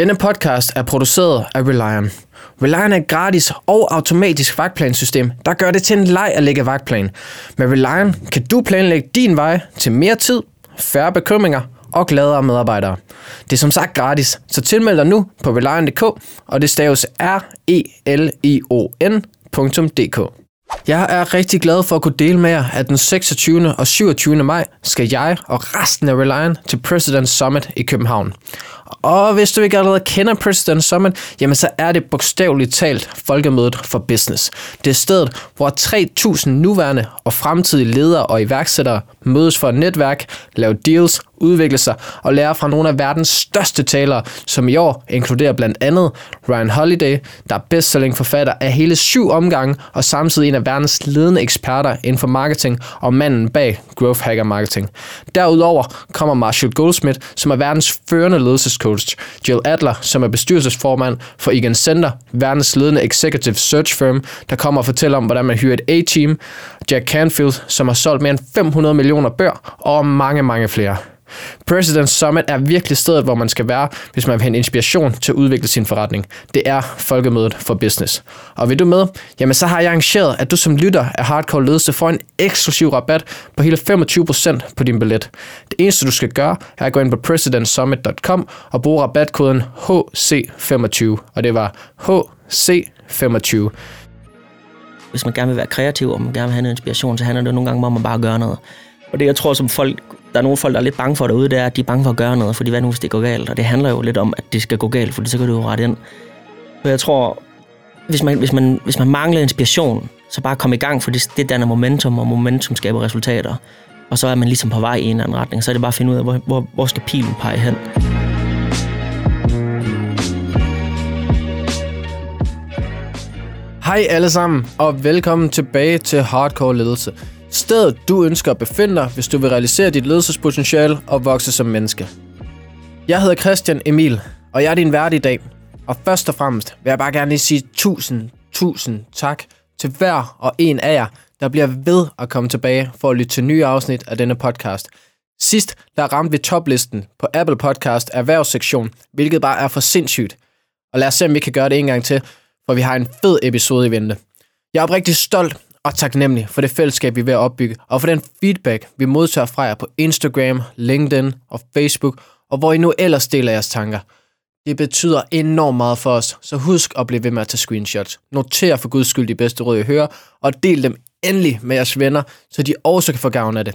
Denne podcast er produceret af Relion. Relion er et gratis og automatisk vagtplansystem, der gør det til en leg at lægge vagtplan. Med Relion kan du planlægge din vej til mere tid, færre bekymringer og gladere medarbejdere. Det er som sagt gratis, så tilmeld dig nu på relion.dk, og det staves r e l i o n.dk. Jeg er rigtig glad for at kunne dele med jer, at den 26. og 27. maj skal jeg og resten af Reliant til President Summit i København. Og hvis du ikke allerede kender President Summit, jamen så er det bogstaveligt talt folkemødet for business. Det er stedet, hvor 3.000 nuværende og fremtidige ledere og iværksættere mødes for et netværk, lave deals, udvikle sig og lære fra nogle af verdens største talere, som i år inkluderer blandt andet Ryan Holiday, der er bestselling forfatter af hele syv omgange og samtidig en af verdens ledende eksperter inden for marketing og manden bag Growth Hacker Marketing. Derudover kommer Marshall Goldsmith, som er verdens førende coach Jill Adler, som er bestyrelsesformand for Igen Center, verdens ledende executive search firm, der kommer og fortæller om, hvordan man hyrer et A-team, Jack Canfield, som har solgt mere end 500 millioner bør, og mange, mange flere. President Summit er virkelig stedet, hvor man skal være, hvis man vil have en inspiration til at udvikle sin forretning. Det er folkemødet for business. Og vil du med? Jamen så har jeg arrangeret, at du som lytter af Hardcore Ledelse får en eksklusiv rabat på hele 25% på din billet. Det eneste du skal gøre, er at gå ind på presidentsummit.com og bruge rabatkoden HC25. Og det var HC25. Hvis man gerne vil være kreativ, og man gerne vil have en inspiration, så handler det nogle gange om at bare gøre noget. Og det jeg tror, som folk der er nogle folk, der er lidt bange for derude, det er, at de er bange for at gøre noget, fordi hvad nu, hvis det går galt? Og det handler jo lidt om, at det skal gå galt, for så kan du jo rette ind. Så jeg tror, hvis man, hvis man, hvis man mangler inspiration, så bare kom i gang, for det, det danner momentum, og momentum skaber resultater. Og så er man ligesom på vej i en eller anden retning. Så er det bare at finde ud af, hvor, hvor, hvor skal pilen pege hen. Hej alle sammen, og velkommen tilbage til Hardcore Ledelse. Stedet, du ønsker at befinde dig, hvis du vil realisere dit ledelsespotentiale og vokse som menneske. Jeg hedder Christian Emil, og jeg er din vært i dag. Og først og fremmest vil jeg bare gerne lige sige tusind, tusind tak til hver og en af jer, der bliver ved at komme tilbage for at lytte til nye afsnit af denne podcast. Sidst, der ramte vi toplisten på Apple Podcast erhvervssektion, hvilket bare er for sindssygt. Og lad os se, om vi kan gøre det en gang til, for vi har en fed episode i vente. Jeg er oprigtig stolt og taknemmelig for det fællesskab, vi er ved at opbygge, og for den feedback, vi modtager fra jer på Instagram, LinkedIn og Facebook, og hvor I nu ellers deler jeres tanker. Det betyder enormt meget for os, så husk at blive ved med at tage screenshots. Noter for guds skyld de bedste råd, I hører, og del dem endelig med jeres venner, så de også kan få gavn af det.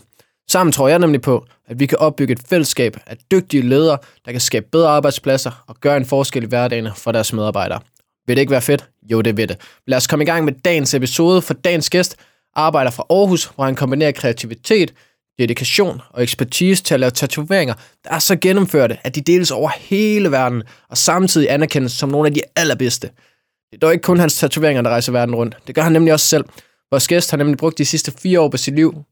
Sammen tror jeg nemlig på, at vi kan opbygge et fællesskab af dygtige ledere, der kan skabe bedre arbejdspladser og gøre en forskel i hverdagen for deres medarbejdere. Vil det ikke være fedt? Jo, det vil det. Lad os komme i gang med dagens episode, for dagens gæst arbejder fra Aarhus, hvor han kombinerer kreativitet, dedikation og ekspertise til at lave tatoveringer, der er så gennemførte, at de deles over hele verden, og samtidig anerkendes som nogle af de allerbedste. Det er dog ikke kun hans tatoveringer, der rejser verden rundt. Det gør han nemlig også selv. Vores gæst har nemlig brugt de sidste fire år på sit liv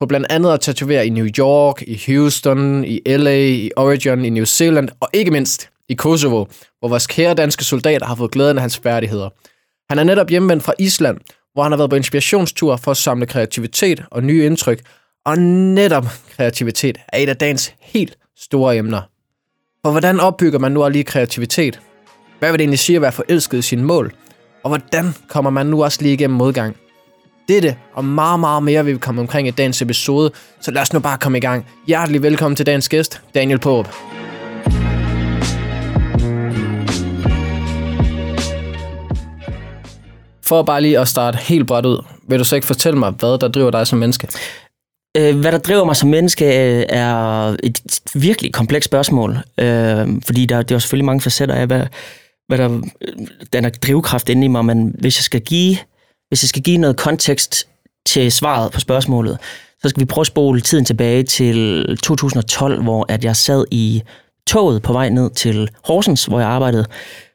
på blandt andet at tatovere i New York, i Houston, i LA, i Oregon, i New Zealand og ikke mindst i Kosovo, hvor vores kære danske soldater har fået glæden af hans færdigheder. Han er netop hjemvendt fra Island, hvor han har været på inspirationstur for at samle kreativitet og nye indtryk, og netop kreativitet er et af dagens helt store emner. For hvordan opbygger man nu lige kreativitet? Hvad vil det egentlig sige at være forelsket i sine mål? Og hvordan kommer man nu også lige igennem modgang? Dette og meget, meget mere vil vi komme omkring i dagens episode, så lad os nu bare komme i gang. Hjertelig velkommen til dagens gæst, Daniel Pope. For bare lige at starte helt bredt ud, vil du så ikke fortælle mig, hvad der driver dig som menneske? Øh, hvad der driver mig som menneske øh, er et virkelig komplekst spørgsmål, øh, fordi der, der er selvfølgelig mange facetter af, hvad, hvad der øh, danner er drivkraft inde i mig, men hvis jeg skal give, hvis jeg skal give noget kontekst til svaret på spørgsmålet, så skal vi prøve at spole tiden tilbage til 2012, hvor at jeg sad i toget på vej ned til Horsens, hvor jeg arbejdede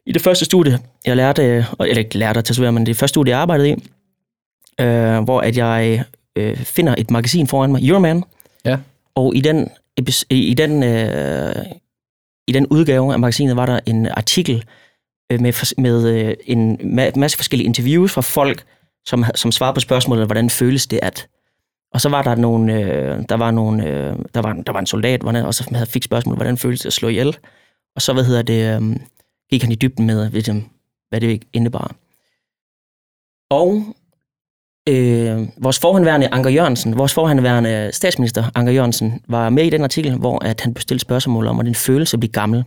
i det første studie, jeg lærte, eller ikke lærte at tatovere, men det første studie, jeg arbejdede i, øh, hvor at jeg øh, finder et magasin foran mig, Euroman, Ja. og i den, i den, øh, i den udgave af magasinet var der en artikel øh, med, med øh, en masse forskellige interviews fra folk, som, som svarede på spørgsmålet, hvordan føles det at... Og så var der nogle, øh, der var nogle, øh, der var, der var en soldat, hvor og så fik spørgsmålet, hvordan føles det at slå ihjel? Og så, hvad hedder det, øh, gik han i dybden med, ligesom, hvad det indebar. Og øh, vores forhenværende Anker Jørgensen, vores forhenværende statsminister Anker Jørgensen, var med i den artikel, hvor at han bestilte spørgsmål om, at den følelse bliver gammel.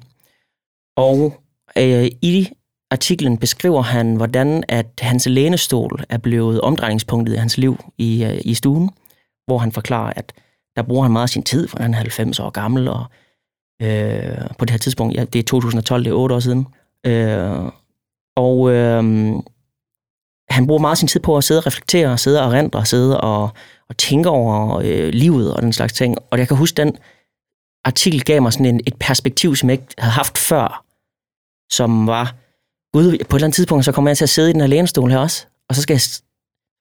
Og øh, i artiklen beskriver han, hvordan at hans lænestol er blevet omdrejningspunktet i hans liv i, øh, i stuen, hvor han forklarer, at der bruger han meget af sin tid, for han er 90 år gammel, og øh, på det her tidspunkt, ja, det er 2012, det er 8 år siden, øh, og øh, han bruger meget sin tid på at sidde og reflektere, sidde og rendre, sidde og, og tænke over øh, livet og den slags ting. Og jeg kan huske, den artikel gav mig sådan en, et perspektiv, som jeg ikke havde haft før, som var, gud, på et eller andet tidspunkt, så kommer jeg til at sidde i den her lænestol her også, og så, skal jeg, så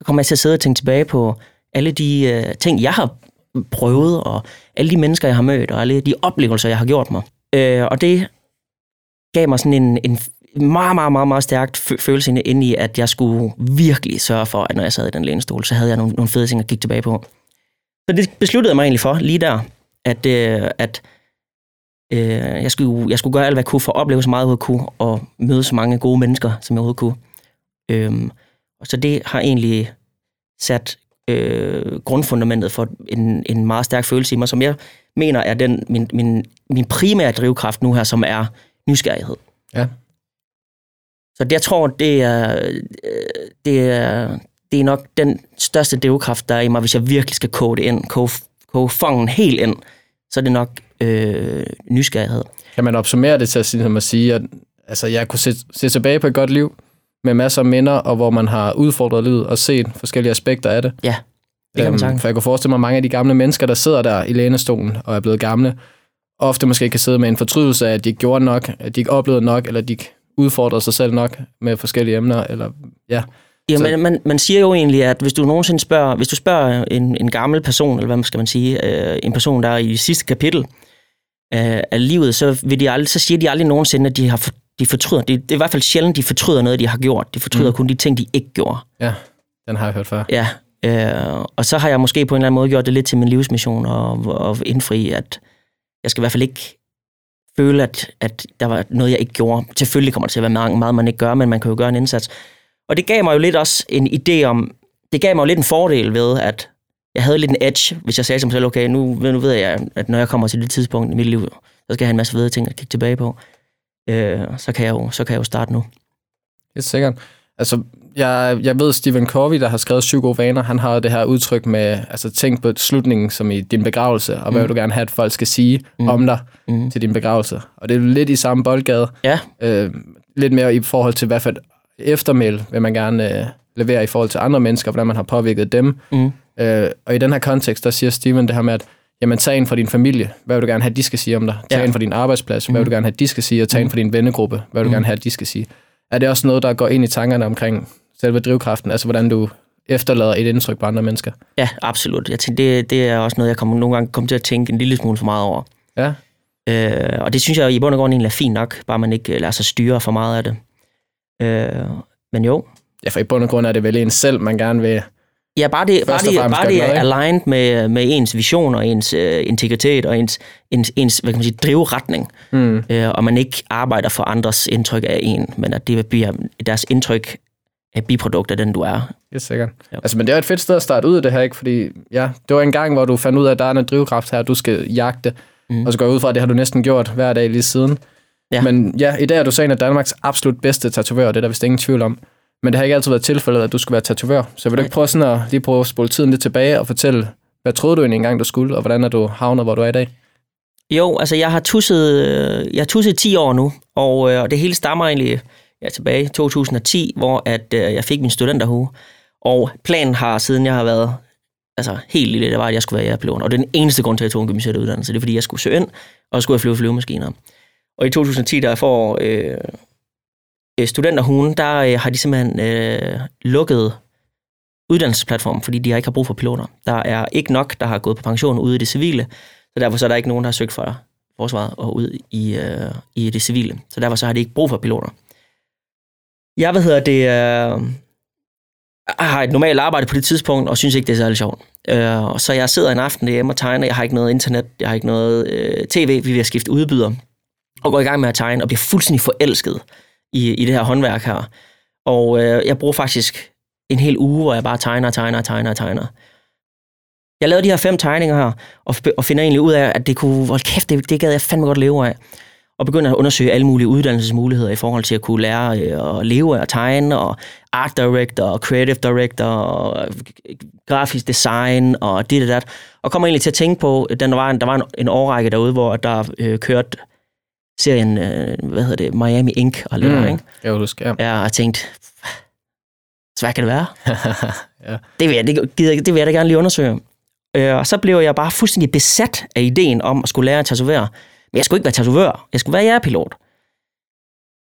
kommer jeg til at sidde og tænke tilbage på alle de øh, ting, jeg har prøvet, og alle de mennesker, jeg har mødt, og alle de oplevelser, jeg har gjort mig. Øh, og det gav mig sådan en, en meget, meget, meget, meget stærkt følelse inde i, at jeg skulle virkelig sørge for, at når jeg sad i den lænestol, så havde jeg nogle, nogle fede ting at kigge tilbage på. Så det besluttede jeg mig egentlig for, lige der, at, øh, at øh, jeg, skulle, jeg skulle gøre alt, hvad jeg kunne for at opleve så meget, jeg kunne, og møde så mange gode mennesker, som jeg overhovedet kunne. Øhm, og så det har egentlig sat øh, grundfundamentet for en, en meget stærk følelse i mig, som jeg mener er den, min, min, min primære drivkraft nu her, som er nysgerrighed. Ja. Så det, jeg tror, det er, øh, det er, det er nok den største drivkraft, der er i mig, hvis jeg virkelig skal koge det ind, koge, koge fangen helt ind, så er det nok øh, nysgerrighed. Kan man opsummere det til at, at sige, at altså, jeg kunne se, se tilbage på et godt liv, med masser af minder, og hvor man har udfordret livet og set forskellige aspekter af det. Ja, det kan man øhm, For jeg kunne forestille mig, at mange af de gamle mennesker, der sidder der i lænestolen og er blevet gamle, ofte måske kan sidde med en fortrydelse af, at de ikke gjorde nok, at de ikke oplevede nok, eller de ikke udfordrede sig selv nok med forskellige emner, eller ja. Ja, men man, man siger jo egentlig, at hvis du nogensinde spørger, hvis du spørger en, en gammel person, eller hvad skal man sige, øh, en person, der er i sidste kapitel øh, af livet, så, vil de aldrig, så siger de aldrig nogensinde, at de har de fortryder. Det, det er i hvert fald sjældent, de fortryder noget, de har gjort. De fortryder mm. kun de ting, de ikke gjorde. Ja, den har jeg hørt før. Ja, øh, og så har jeg måske på en eller anden måde gjort det lidt til min livsmission og, og indfri, at jeg skal i hvert fald ikke føle, at, at der var noget, jeg ikke gjorde. Selvfølgelig kommer det til at være meget, meget, man ikke gør, men man kan jo gøre en indsats. Og det gav mig jo lidt også en idé om, det gav mig jo lidt en fordel ved, at jeg havde lidt en edge, hvis jeg sagde til mig selv, okay, nu, nu ved jeg, at når jeg kommer til det tidspunkt i mit liv, så skal jeg have en masse fede ting at kigge tilbage på. Øh, så, kan jeg jo, så kan jeg jo starte nu. Det er sikkert. Altså, jeg, jeg ved, Stephen Covey, der har skrevet Syv gode vaner, han har det her udtryk med, altså tænk på slutningen som i din begravelse, og hvad mm. vil du gerne have, at folk skal sige mm. om dig mm. til din begravelse. Og det er lidt i samme boldgade. Ja. Øh, lidt mere i forhold til, hvad for et eftermæl vil man gerne øh, levere i forhold til andre mennesker, hvordan man har påvirket dem. Mm. Øh, og i den her kontekst, der siger Steven det her med, at jamen tag en fra din familie, hvad vil du gerne have, de skal sige om dig? Tag ja. en fra din arbejdsplads, hvad vil du mhm. gerne have, de skal sige? Og tag en mhm. fra din vennegruppe, hvad vil du mm. gerne have, de skal sige? Er det også noget, der går ind i tankerne omkring selve drivkraften, altså hvordan du efterlader et indtryk på andre mennesker? Ja, absolut. Jeg tænker, det, det er også noget, jeg kommer, nogle gange kommer til at tænke en lille smule for meget over. Ja. Øh, og det synes jeg i bund og grund egentlig er fint nok, bare man ikke lader sig styre for meget af det. Øh, men jo. Ja, for i bund og grund er det vel en selv, man gerne vil Ja, bare det, bare det, bare det er aligned med, med ens vision og ens uh, integritet og ens, ens, ens hvad kan man sige, drivretning. Mm. Uh, og man ikke arbejder for andres indtryk af en, men at det bliver deres indtryk af biprodukt af den, du er. Det er sikkert. Ja. Altså, men det er et fedt sted at starte ud af det her, ikke? Fordi ja, det var en gang, hvor du fandt ud af, at der er en drivkraft her, du skal jagte. Mm. Og så går jeg ud fra, at det har du næsten gjort hver dag lige siden. Ja. Men ja, i dag er du så en af Danmarks absolut bedste tatovører, det er der vist ingen tvivl om. Men det har ikke altid været tilfældet, at du skulle være tatovør. Så vil du ikke prøve sådan at lige prøve at spole tiden lidt tilbage og fortælle, hvad troede du egentlig engang, du skulle, og hvordan er du havnet, hvor du er i dag? Jo, altså jeg har tusset, øh, jeg har tusset 10 år nu, og, øh, og det hele stammer egentlig ja, tilbage i 2010, hvor at, øh, jeg fik min studenterhue. Og planen har, siden jeg har været altså, helt lille, det var, at jeg skulle være jægerpiloten. Og det er den eneste grund til, at jeg tog en gymnasieuddannelse. Det er, fordi jeg skulle søge ind, og skulle jeg flyve flyvemaskiner. Og i 2010, der får øh, Øh, studenterhugen, der øh, har de simpelthen øh, lukket uddannelsesplatformen, fordi de har ikke har brug for piloter. Der er ikke nok, der har gået på pension ude i det civile, så derfor så er der ikke nogen, der har søgt for forsvaret og ud i, øh, i det civile. Så derfor så har de ikke brug for piloter. Jeg, hvad hedder det, øh, har et normalt arbejde på det tidspunkt, og synes ikke, det er særlig sjovt. Øh, så jeg sidder en aften hjemme og tegner, jeg har ikke noget internet, jeg har ikke noget øh, tv, vi vil skifte udbyder. og går i gang med at tegne, og bliver fuldstændig forelsket i, i det her håndværk her. Og øh, jeg bruger faktisk en hel uge, hvor jeg bare tegner, tegner, tegner, tegner. Jeg lavede de her fem tegninger her, og, og finder egentlig ud af, at det kunne, hold kæft, det, det gad jeg fandme godt leve af. Og begynder at undersøge alle mulige uddannelsesmuligheder i forhold til at kunne lære øh, at leve af at tegne, og art director, og creative director, og øh, grafisk design, og det og dat. Og kommer egentlig til at tænke på, at der var en, der var en, en årrække derude, hvor der øh, kørte serien, øh, hvad hedder det, Miami Ink, og lidt mm. ikke? Jeg husker, ja. Ja, og jeg tænkte, så hvad kan det være? ja. det, vil jeg, det, det vil jeg da gerne lige undersøge. Øh, og så blev jeg bare fuldstændig besat af ideen om at skulle lære at tatovere. Men jeg skulle ikke være tatovør. Jeg skulle være jægerpilot.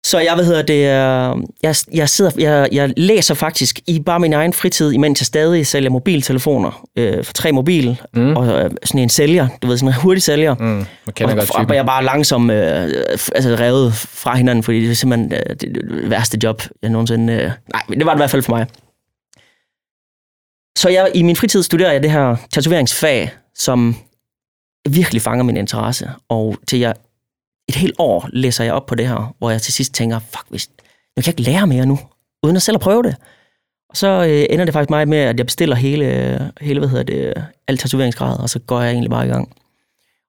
Så jeg, hvad hedder det, øh, jeg, jeg, sidder, jeg, jeg læser faktisk i bare min egen fritid, imens jeg stadig sælger mobiltelefoner øh, for tre mobil, mm. og øh, sådan en sælger, du ved, sådan en hurtig sælger. Mm, man kender og, godt og jeg bare langsomt øh, altså revet fra hinanden, fordi det er simpelthen øh, det, det værste job, jeg nogensinde... Øh, nej, det var det i hvert fald for mig. Så jeg, i min fritid studerer jeg det her tatoveringsfag, som virkelig fanger min interesse, og til jeg et helt år læser jeg op på det her, hvor jeg til sidst tænker, fuck, hvis, jeg kan ikke lære mere nu, uden at selv at prøve det. Og så øh, ender det faktisk meget med, at jeg bestiller hele, hele hvad hedder det, alt tatoveringsgrad, og så går jeg egentlig bare i gang.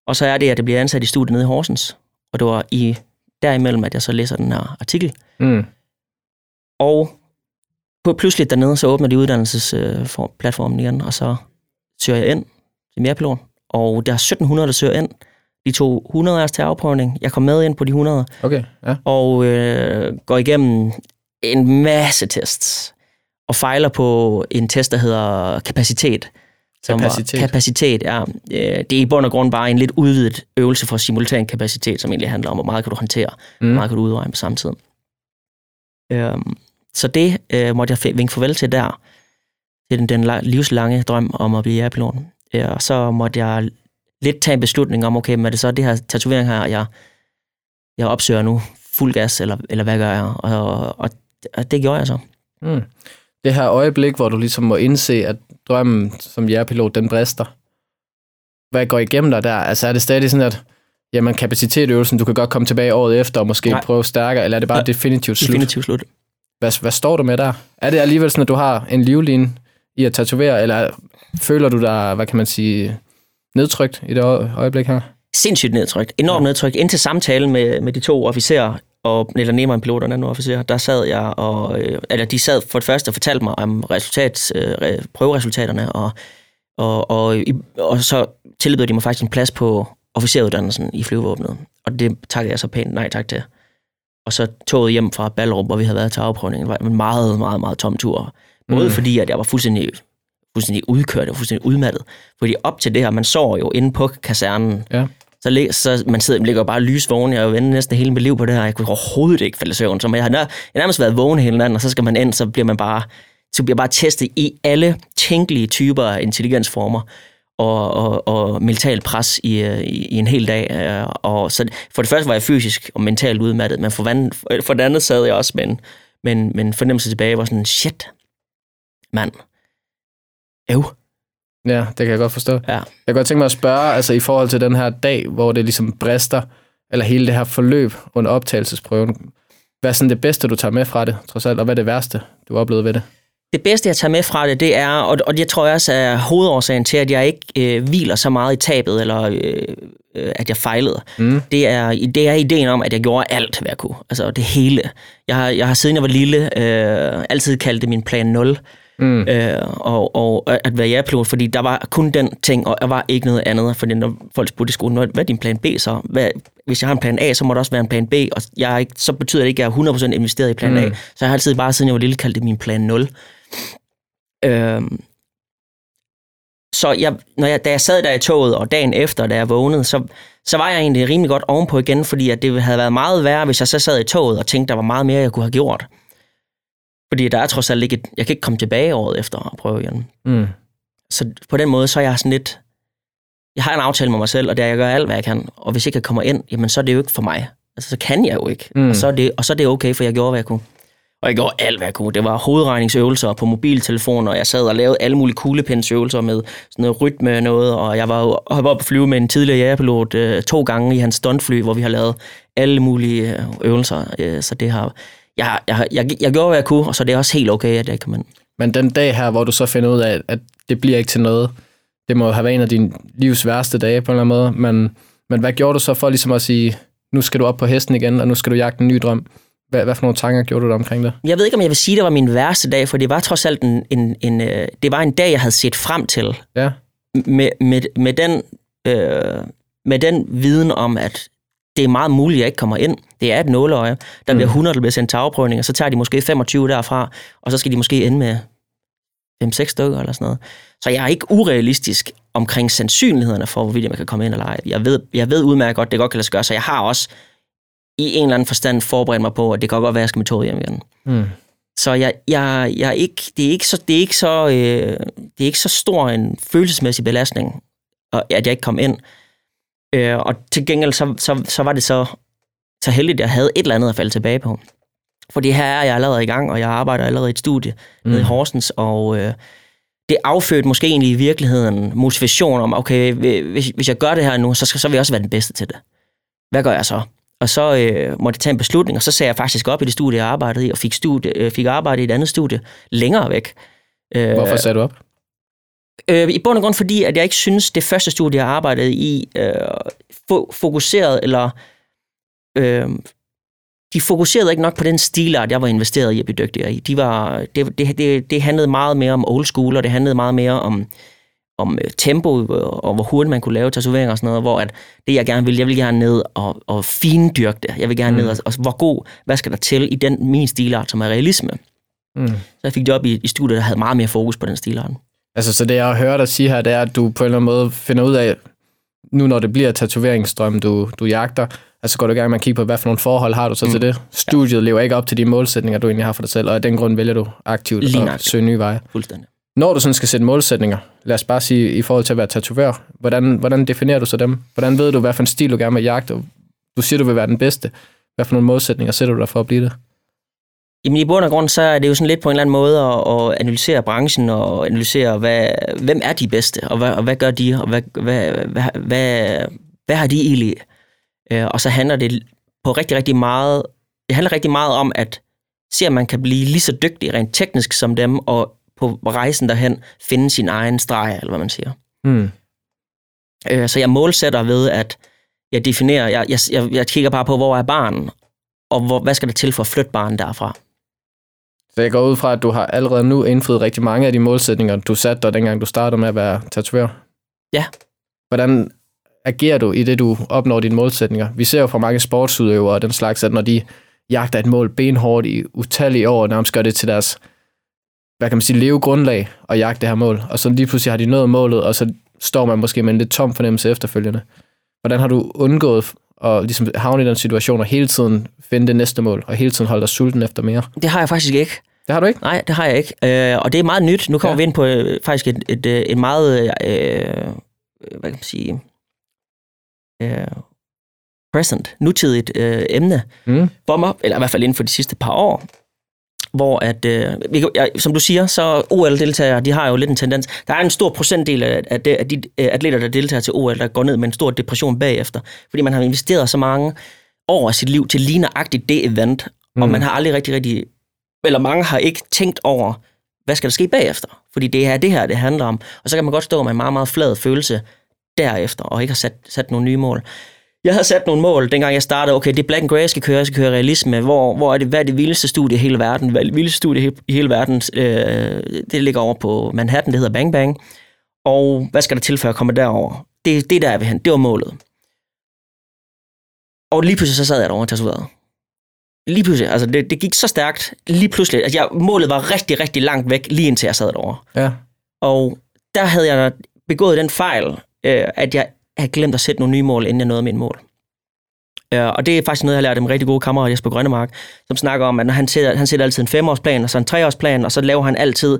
Og så er det, at det bliver ansat i studiet nede i Horsens, og det var i derimellem, at jeg så læser den her artikel. Mm. Og på pludselig dernede, så åbner de uddannelsesplatformen igen, og så søger jeg ind til merepilot, og der er 1700, der søger ind. De tog 100 af os til afprøvning. Jeg kom med ind på de 100. Okay, ja. Og øh, går igennem en masse tests. Og fejler på en test, der hedder kapacitet. Som kapacitet? Var, kapacitet, ja. Øh, det er i bund og grund bare en lidt udvidet øvelse for simultan kapacitet, som egentlig handler om, hvor meget kan du håndtere, mm. hvor meget kan du udregne på samme tid. Øhm, så det øh, måtte jeg vinke farvel til der, til den, den livslange drøm om at blive jægerpilot. Øh, og så måtte jeg lidt tage en beslutning om, okay, men er det så det her tatovering her, jeg, jeg opsøger nu fuld gas, eller, eller hvad gør jeg? Og, og, og det gjorde jeg så. Mm. Det her øjeblik, hvor du ligesom må indse, at drømmen som jægerpilot, den brister. Hvad går igennem dig der? Altså er det stadig sådan, at jamen, kapacitetsøvelsen, du kan godt komme tilbage året efter og måske Nej. prøve stærkere, eller er det bare ja. definitivt slut? Definitivt slut. Hvad, hvad står du med der? Er det alligevel sådan, at du har en livline i at tatovere, eller føler du dig, hvad kan man sige, nedtrykt i det øjeblik her? Sindssygt nedtrykt. Enormt ja. nedtrykt. Indtil samtalen med, med de to officerer, og, eller nemmere en pilot og en anden officer, der sad jeg, og, øh, eller de sad for det første og fortalte mig om resultat, øh, prøveresultaterne, og, og, og, og så tilbød de mig faktisk en plads på officeruddannelsen i flyvevåbnet. Og det takkede jeg så pænt nej tak til. Og så toget hjem fra Ballerup, hvor vi havde været til afprøvning. Det var en meget, meget, meget tom tur. Både mm. fordi, at jeg var fuldstændig, fuldstændig udkørt og fuldstændig udmattet. Fordi op til det her, man sover jo inde på kasernen. Ja. Så, så man sidder, man ligger bare lysvågen. Jeg har jo vendt næsten hele mit liv på det her. Jeg kunne overhovedet ikke falde i søvn. Så jeg har, nær, nærmest været vågen hele natten, og så skal man ind, så bliver man bare, så bliver bare testet i alle tænkelige typer af intelligensformer og, og, og mentalt pres i, i, i en hel dag. Øh, og så for det første var jeg fysisk og mentalt udmattet, men for, vand, for det andet sad jeg også med en, med en, med en fornemmelse tilbage, hvor sådan, shit, mand, øv. Ja, det kan jeg godt forstå. Ja. Jeg kan godt tænke mig at spørge, altså i forhold til den her dag, hvor det ligesom brister, eller hele det her forløb under optagelsesprøven, hvad er sådan det bedste, du tager med fra det, trods alt, og hvad er det værste, du har oplevet ved det? Det bedste, jeg tager med fra det, det er, og, og det tror jeg også er hovedårsagen til, at jeg ikke øh, hviler så meget i tabet, eller øh, øh, at jeg fejlede. Mm. Det, er, det er ideen om, at jeg gjorde alt, hvad jeg kunne. Altså det hele. Jeg har, jeg har siden jeg var lille øh, altid kaldt det min plan 0. Mm. Øh, og, og at være jægerpilot, fordi der var kun den ting, og der var ikke noget andet. Fordi når folk spurgte i skolen, hvad er din plan B så? Hvad, hvis jeg har en plan A, så må der også være en plan B, og jeg er ikke, så betyder det ikke, at jeg er 100% investeret i plan mm. A. Så jeg har altid bare, siden jeg var lille, kaldt det min plan 0. Øhm, så jeg, når jeg, da jeg sad der i toget, og dagen efter, da jeg vågnede, så, så var jeg egentlig rimelig godt ovenpå igen, fordi at det havde været meget værre, hvis jeg så sad i toget og tænkte, der var meget mere, jeg kunne have gjort. Fordi der er trods alt ikke et, jeg kan ikke komme tilbage året efter og prøve igen. Mm. Så på den måde, så er jeg sådan lidt, jeg har en aftale med mig selv, og det er, jeg gør alt, hvad jeg kan. Og hvis ikke jeg kommer ind, jamen så er det jo ikke for mig. Altså, så kan jeg jo ikke. Mm. Og, så er det, og så er det okay, for jeg gjorde, hvad jeg kunne. Og jeg gjorde alt, hvad jeg kunne. Det var hovedregningsøvelser på mobiltelefoner, og jeg sad og lavede alle mulige kuglepindsøvelser med sådan noget rytme og noget, og jeg var jo oppe op at flyve med en tidligere jægerpilot øh, to gange i hans stuntfly, hvor vi har lavet alle mulige øh, øvelser. Øh, så det har... Jeg, jeg, jeg, jeg gjorde, hvad jeg kunne, og så det er også helt okay, at jeg kom ind. Men den dag her, hvor du så finder ud af, at det bliver ikke til noget, det må have været en af dine livs værste dage på en eller anden måde, men, men hvad gjorde du så for ligesom at sige, nu skal du op på hesten igen, og nu skal du jagte en ny drøm? Hvad, hvad for nogle tanker gjorde du der omkring det? Jeg ved ikke, om jeg vil sige, at det var min værste dag, for det var trods alt en, en, en, øh, det var en dag, jeg havde set frem til. Ja. Med, med, med, den, øh, med den viden om, at det er meget muligt, at jeg ikke kommer ind. Det er et nåleøje. Der bliver 100, der bliver sendt til afprøvning, og så tager de måske 25 derfra, og så skal de måske ende med 5-6 stykker eller sådan noget. Så jeg er ikke urealistisk omkring sandsynlighederne for, hvorvidt man kan komme ind eller ej. Jeg ved, jeg ved udmærket godt, det godt kan lade sig gøre, så jeg har også i en eller anden forstand forberedt mig på, at det kan godt være, at jeg skal med toget hjem igen. Mm. Så jeg, jeg, jeg er ikke, det er ikke så, det er ikke så, øh, det er ikke så stor en følelsesmæssig belastning, at jeg ikke kom ind. Øh, og til gengæld, så, så, så var det så, så heldigt, at jeg havde et eller andet at falde tilbage på. Fordi her er jeg allerede i gang, og jeg arbejder allerede i et studie mm. nede i Horsens, og øh, det affødte måske egentlig i virkeligheden motivation om, okay, hvis, hvis jeg gør det her nu, så, skal, så vil jeg også være den bedste til det. Hvad gør jeg så? Og så øh, måtte jeg tage en beslutning, og så sagde jeg faktisk op i det studie, jeg arbejdede i, og fik, studie, øh, fik arbejde i et andet studie længere væk. Øh, Hvorfor sagde du op? Øh, I bund og grund fordi, at jeg ikke synes, det første studie, jeg arbejdede i, øh, fokuserede, eller øh, de fokuserede ikke nok på den stilart, jeg var investeret i at blive dygtigere i. De var, det, det, det, det handlede meget mere om old school, og det handlede meget mere om, om øh, tempo, og hvor hurtigt man kunne lave tatoveringer og sådan noget, hvor at det, jeg gerne vil, jeg vil gerne ned og, og findyrke det. Jeg vil gerne mm. ned og, og, hvor god, hvad skal der til i den min stilart, som er realisme. Mm. Så jeg fik det op i, i studiet, der havde meget mere fokus på den stilart. Altså, så det jeg hørt dig sige her, det er, at du på en eller anden måde finder ud af, nu når det bliver tatoveringsstrøm, du, du jagter, altså går du i gang med at kigge på, hvad for nogle forhold har du så mm. til det? Studiet ja. lever ikke op til de målsætninger, du egentlig har for dig selv, og af den grund vælger du aktivt Lige at søge nye veje. Fuldstændig. Når du sådan skal sætte målsætninger, lad os bare sige i forhold til at være tatovør, hvordan, hvordan definerer du så dem? Hvordan ved du, hvad for en stil du gerne vil jagte? Du siger, du vil være den bedste. Hvad for nogle målsætninger sætter du dig for at blive det? Jamen i bund og grund, så er det jo sådan lidt på en eller anden måde at, at analysere branchen og analysere, hvad, hvem er de bedste, og hvad, og hvad gør de, og hvad, hvad, hvad, hvad, hvad har de egentlig? Øh, og så handler det på rigtig, rigtig meget, det handler rigtig meget om at se, om man kan blive lige så dygtig rent teknisk som dem, og på rejsen derhen finde sin egen streg, eller hvad man siger. Mm. Så jeg målsætter ved, at jeg definerer, jeg, jeg, jeg kigger bare på, hvor er barnen, og hvor, hvad skal der til for at flytte barnet derfra. Så jeg går ud fra, at du har allerede nu indfriet rigtig mange af de målsætninger, du satte dig, dengang du startede med at være tatovør. Ja. Hvordan agerer du i det, du opnår dine målsætninger? Vi ser jo fra mange sportsudøvere og den slags, at når de jagter et mål benhårdt i utallige år, nærmest gør det til deres hvad kan man sige, leve grundlag og jagte det her mål. Og så lige pludselig har de nået målet, og så står man måske med en lidt tom fornemmelse efterfølgende. Hvordan har du undgået at ligesom havne i den situation og hele tiden finde det næste mål, og hele tiden holde dig sulten efter mere? Det har jeg faktisk ikke. Det har du ikke? Nej, det har jeg ikke. Øh, og det er meget nyt. Nu kommer ja. vi ind på øh, faktisk et, et, øh, et meget, øh, hvad kan man sige, øh, present, nutidigt øh, emne mm. for mig, eller i hvert fald inden for de sidste par år hvor at, øh, som du siger, så OL-deltagere, de har jo lidt en tendens. Der er en stor procentdel af, de, af de øh, atleter, der deltager til OL, der går ned med en stor depression bagefter, fordi man har investeret så mange år af sit liv til lige nøjagtigt det event, mm. og man har aldrig rigtig, rigtig, eller mange har ikke tænkt over, hvad skal der ske bagefter? Fordi det er det her, det handler om. Og så kan man godt stå med en meget, meget flad følelse derefter, og ikke har sat, sat nogle nye mål. Jeg havde sat nogle mål, dengang jeg startede. Okay, det er Black and Grey, jeg skal køre. Jeg skal køre realisme. Hvor, hvor er det, hvad er det vildeste studie i hele verden? Hvad er det vildeste studie i hele verden? Øh, det ligger over på Manhattan, det hedder Bang Bang. Og hvad skal der til, før jeg kommer derover? Det, det der er ved hen. Det var målet. Og lige pludselig så sad jeg derovre og tatoveret. Lige pludselig, altså det, det gik så stærkt, lige pludselig, at jeg, målet var rigtig, rigtig langt væk, lige indtil jeg sad derovre. Ja. Og der havde jeg begået den fejl, øh, at jeg havde glemt at sætte nogle nye mål, inden jeg nåede mit mål. Uh, og det er faktisk noget, jeg har lært af en rigtig god kammerat, Jesper Grønnemark, som snakker om, at han sætter, han sætter altid en femårsplan, og så en treårsplan, og så laver han altid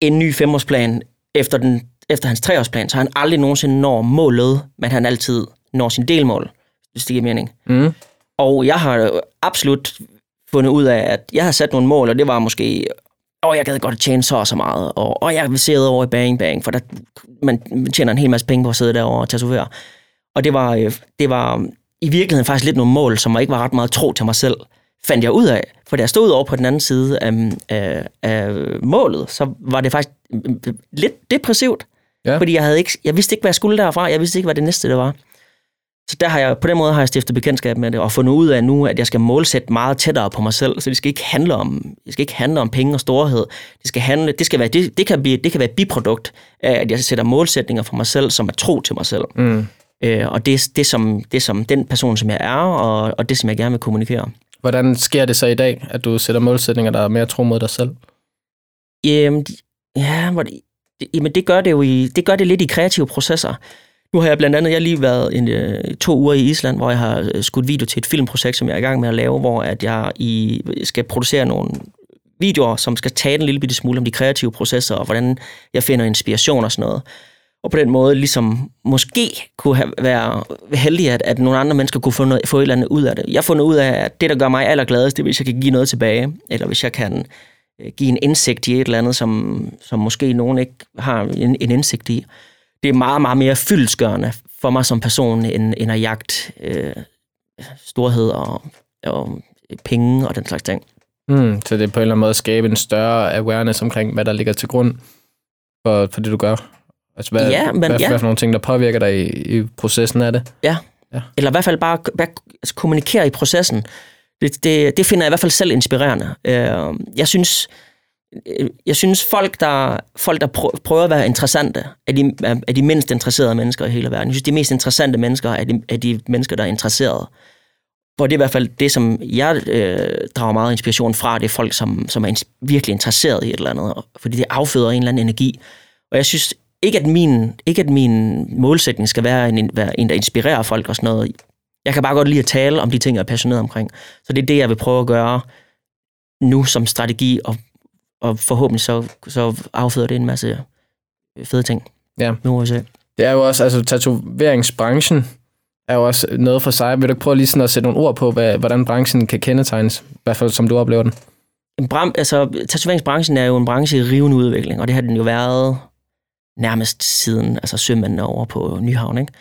en ny femårsplan efter, den, efter hans treårsplan, så han aldrig nogensinde når målet, men han altid når sin delmål, hvis det giver mening. Mm. Og jeg har absolut fundet ud af, at jeg havde sat nogle mål, og det var måske, åh, jeg gad godt at tjene så og så meget, og åh, jeg vil sidde over i Bang Bang, for der, man, man tjener en hel masse penge på at sidde derovre og tatovere. Og det var, øh, det var i virkeligheden faktisk lidt nogle mål, som ikke var ret meget tro til mig selv, fandt jeg ud af. For da jeg stod over på den anden side af, af, af målet, så var det faktisk lidt depressivt. Ja. Fordi jeg, havde ikke, jeg vidste ikke, hvad jeg skulle derfra. Jeg vidste ikke, hvad det næste det var. Så der har jeg, på den måde har jeg stiftet bekendtskab med det, og fundet ud af nu, at jeg skal målsætte meget tættere på mig selv, så det skal ikke handle om, det skal ikke handle om penge og storhed. Det skal handle, det, skal være, det, det, kan, blive, det kan være et biprodukt af, at jeg sætter målsætninger for mig selv, som er tro til mig selv. Mm. Øh, og det, det, som, det som den person, som jeg er, og, og det, som jeg gerne vil kommunikere. Hvordan sker det så i dag, at du sætter målsætninger, der er mere tro mod dig selv? Jamen, ja, jamen det gør det jo i, det gør det lidt i kreative processer. Nu har jeg blandt andet, jeg har lige været en, øh, to uger i Island, hvor jeg har øh, skudt video til et filmprojekt, som jeg er i gang med at lave, hvor at jeg i, skal producere nogle videoer, som skal tale en lille bitte smule om de kreative processer, og hvordan jeg finder inspiration og sådan noget. Og på den måde ligesom måske kunne have, være heldig, at, at nogle andre mennesker kunne få, noget, få et eller andet ud af det. Jeg har fundet ud af, at det, der gør mig allergladest, det er, hvis jeg kan give noget tilbage, eller hvis jeg kan øh, give en indsigt i et eller andet, som, som måske nogen ikke har en, en indsigt i det er meget, meget mere fyldsgørende for mig som person, end, end at jagte øh, storhed og, og penge og den slags ting. Mm, så det er på en eller anden måde at skabe en større awareness omkring, hvad der ligger til grund for, for det, du gør. Altså, hvad, ja, men, hvad, ja. hvad for nogle ting, der påvirker dig i, i processen af det? Ja. ja, eller i hvert fald bare hvad, altså, kommunikere i processen. Det, det, det finder jeg i hvert fald selv inspirerende. Øh, jeg synes, Øh, Øh, jeg synes, folk, der, folk, der prøver at være interessante, er de, er de mindst interesserede mennesker i hele verden. Jeg synes, de mest interessante mennesker er de, er de mennesker, der er interesserede. For det er i hvert fald det, som jeg øh, drager meget inspiration fra, det er folk, som, som er virkelig interesseret i et eller andet, fordi det afføder en eller anden energi. Og jeg synes ikke, at min, ikke, at min målsætning skal være en, være en, der inspirerer folk og sådan noget. Jeg kan bare godt lide at tale om de ting, jeg er passioneret omkring. Så det er det, jeg vil prøve at gøre nu som strategi, og og forhåbentlig så, så afføder det en masse fede ting. Ja. Nu må vi se. Det er jo også, altså tatoveringsbranchen er jo også noget for sig. Vil du ikke prøve lige sådan at sætte nogle ord på, hvad, hvordan branchen kan kendetegnes, i hvert fald som du oplever den? En bram, altså, tatoveringsbranchen er jo en branche i rivende udvikling, og det har den jo været nærmest siden altså sømændene over på Nyhavn. Ikke?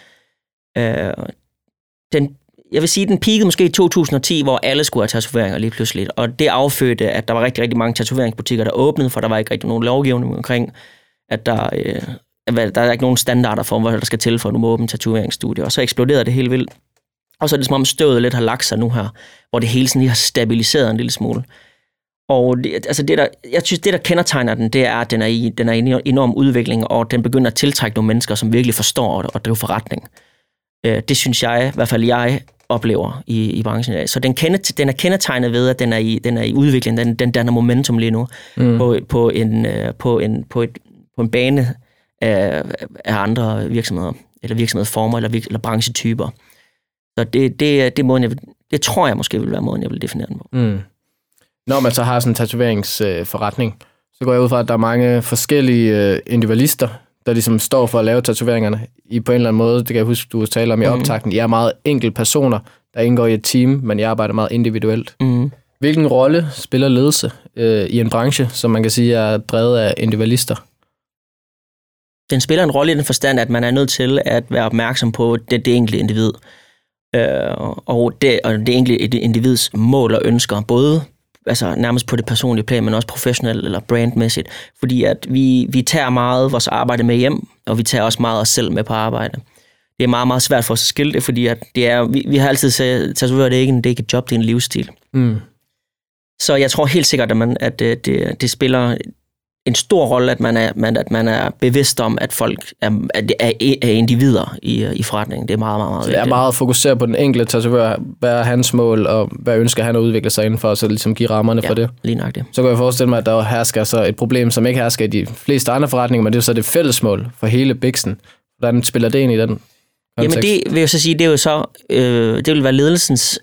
Øh, den jeg vil sige, den peakede måske i 2010, hvor alle skulle have tatoveringer lige pludselig. Og det affødte, at der var rigtig, rigtig mange tatoveringsbutikker, der åbnede, for der var ikke rigtig nogen lovgivning omkring, at der, øh, der er ikke nogen standarder for, hvad der skal til, for at du må åbne tatoveringsstudie. Og så eksploderede det helt vildt. Og så er det som om støvet lidt har lagt sig nu her, hvor det hele sådan lige har stabiliseret en lille smule. Og det, altså det, der, jeg synes, det, der kendetegner den, det er, at den er i, den er i en enorm udvikling, og den begynder at tiltrække nogle mennesker, som virkelig forstår at, at drive forretning. Øh, det synes jeg, i hvert fald jeg, oplever i, i branchen i dag. Så den, kende, den er kendetegnet ved, at den er i, den er i udvikling, den, den danner momentum lige nu mm. på, på, en, øh, på, en, på, et, på en bane af, af andre virksomheder, eller virksomhedsformer, eller, eller branchetyper. Så det, det, det, måden, jeg det tror jeg måske vil være måden, jeg vil definere den på. Mm. Når man så har sådan en tatoveringsforretning, så går jeg ud fra, at der er mange forskellige øh, individualister, der ligesom står for at lave tatoveringerne i på en eller anden måde. Det kan jeg huske, du taler om i mm. optakten. Jeg er meget enkelte personer, der indgår i et team, men jeg arbejder meget individuelt. Mm. Hvilken rolle spiller ledelse øh, i en branche, som man kan sige er drevet af individualister? Den spiller en rolle i den forstand, at man er nødt til at være opmærksom på det, det enkelte individ. Øh, og, det, og det enkelte individs mål og ønsker, både altså nærmest på det personlige plan, men også professionelt eller brandmæssigt. Fordi at vi, vi tager meget vores arbejde med hjem, og vi tager også meget os selv med på arbejde. Det er meget, meget svært for os at skille det, fordi at det er, vi, vi har altid sagt, tatovør det er ikke, det er ikke et job, det er en livsstil. Mm. Så jeg tror helt sikkert, at, man, at det, det, det spiller en stor rolle, at man er, man, at man er bevidst om, at folk er, er, er individer i, i forretningen. Det er meget, meget, meget Så det er meget fokuseret på den enkelte tatovør. Hvad er hans mål, og hvad ønsker han at udvikle sig indenfor, så ligesom give rammerne ja, for det. lige nok det. Så kan jeg forestille mig, at der hersker så et problem, som ikke hersker i de fleste andre forretninger, men det er så det fællesmål for hele biksen. Hvordan spiller det ind i den kontekst? Jamen det vil jeg så sige, det er jo så, øh, det vil være ledelsens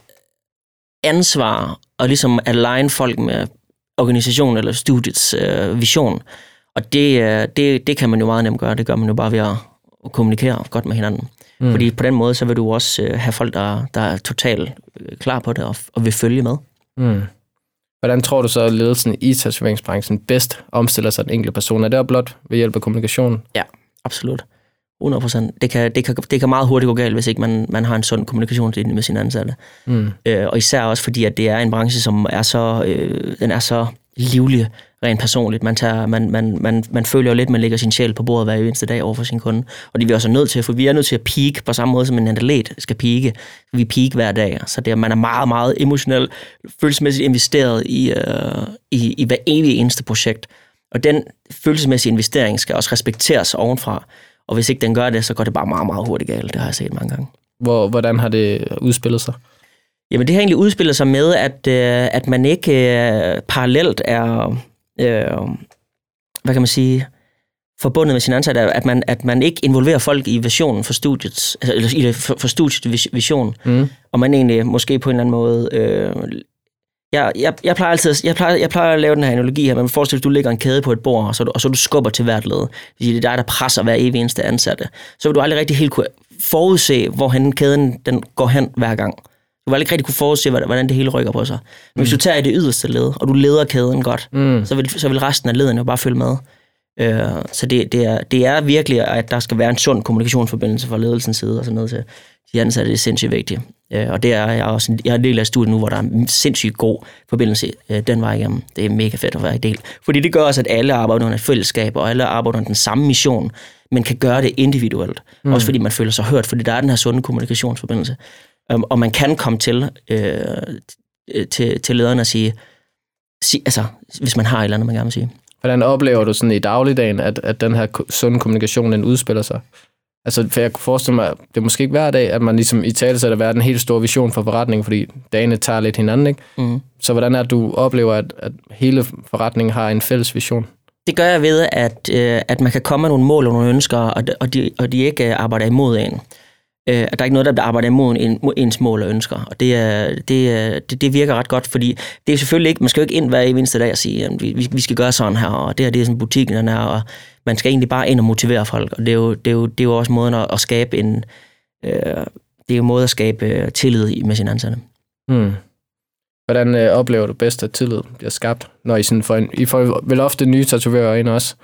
ansvar at ligesom align folk med organisation eller studiets øh, vision. Og det, øh, det, det kan man jo meget nemt gøre. Det gør man jo bare ved at, at kommunikere godt med hinanden. Mm. Fordi på den måde, så vil du også øh, have folk, der, der er totalt øh, klar på det og, og vil følge med. Mm. Hvordan tror du så, at ledelsen i tatoveringsbranchen bedst omstiller sig den enkelte person? Er det blot ved hjælp af kommunikation? Ja, absolut. 100 procent. Det kan, det, kan, det kan meget hurtigt gå galt, hvis ikke man, man har en sund kommunikationslinje med sine ansatte. Mm. Øh, og især også fordi, at det er en branche, som er så, øh, den er så livlig rent personligt. Man, tager, man, man, man, man føler jo lidt, at man lægger sin sjæl på bordet hver eneste dag over for sin kunde. Og det er vi også nødt til, for vi er nødt til at peak på samme måde, som en atlet skal peake. Vi peak hver dag. Så det er, man er meget, meget emotionelt, følelsesmæssigt investeret i, øh, i, i hver evig eneste projekt. Og den følelsesmæssige investering skal også respekteres ovenfra. Og hvis ikke den gør det, så går det bare meget, meget hurtigt galt. Det har jeg set mange gange. Hvor, hvordan har det udspillet sig? Jamen det har egentlig udspillet sig med, at, øh, at man ikke øh, parallelt er, øh, hvad kan man sige, forbundet med sin ansatte, at man, at man ikke involverer folk i visionen for studiet, altså, eller i for, for studiets vision, mm. og man egentlig måske på en eller anden måde øh, jeg, jeg, jeg, plejer altid, jeg, plejer, jeg plejer at lave den her analogi her, man forestiller at du lægger en kæde på et bord, og så, og så du skubber til hvert led. Det er dig, der presser hver evig eneste ansatte. Så vil du aldrig rigtig helt kunne forudse, hvor hen kæden den går hen hver gang. Du vil aldrig rigtig kunne forudse, hvordan det hele rykker på sig. Men mm. hvis du tager i det yderste led, og du leder kæden godt, mm. så, vil, så vil resten af ledene jo bare følge med. Uh, så det, det, er, det er virkelig, at der skal være en sund kommunikationsforbindelse fra ledelsens side og sådan noget til de ansatte. Det er sindssygt vigtigt. Uh, og det er jeg også jeg er en del af studiet nu, hvor der er en sindssygt god forbindelse uh, den vej igennem. Det er mega fedt at være i del. Fordi det gør også, at alle arbejder under et fællesskab, og alle arbejder under den samme mission, men kan gøre det individuelt. Mm. Også fordi man føler sig hørt, fordi der er den her sunde kommunikationsforbindelse. Um, og man kan komme til, øh, til, til lederen og sige, sig, altså, hvis man har et eller andet, man gerne vil sige. Hvordan oplever du sådan i dagligdagen, at, at den her sunde kommunikation, den udspiller sig? Altså, for jeg kunne forestille mig, det er måske ikke hver dag, at man ligesom i tale sætter været en helt stor vision for forretningen, fordi dagene tager lidt hinanden, ikke? Mm. Så hvordan er du oplever, at, at hele forretningen har en fælles vision? Det gør jeg ved, at, øh, at man kan komme med nogle mål og nogle ønsker, og de, og de, og de ikke arbejder imod en øh, at der er ikke noget, der arbejder imod en, ens mål og ønsker. Og det, er, det, er, det, det virker ret godt, fordi det er selvfølgelig ikke, man skal jo ikke ind hver eneste dag og sige, at vi, vi skal gøre sådan her, og det her det er sådan butikken, den er, og man skal egentlig bare ind og motivere folk. Og det er jo, det er jo, det er jo også måden at, at skabe en, øh, det er jo måde at skabe øh, tillid med sine ansatte. Hmm. Hvordan øh, oplever du bedst, at tillid bliver skabt, når I, sådan får, en, I får vel ofte nye tatovører ind også?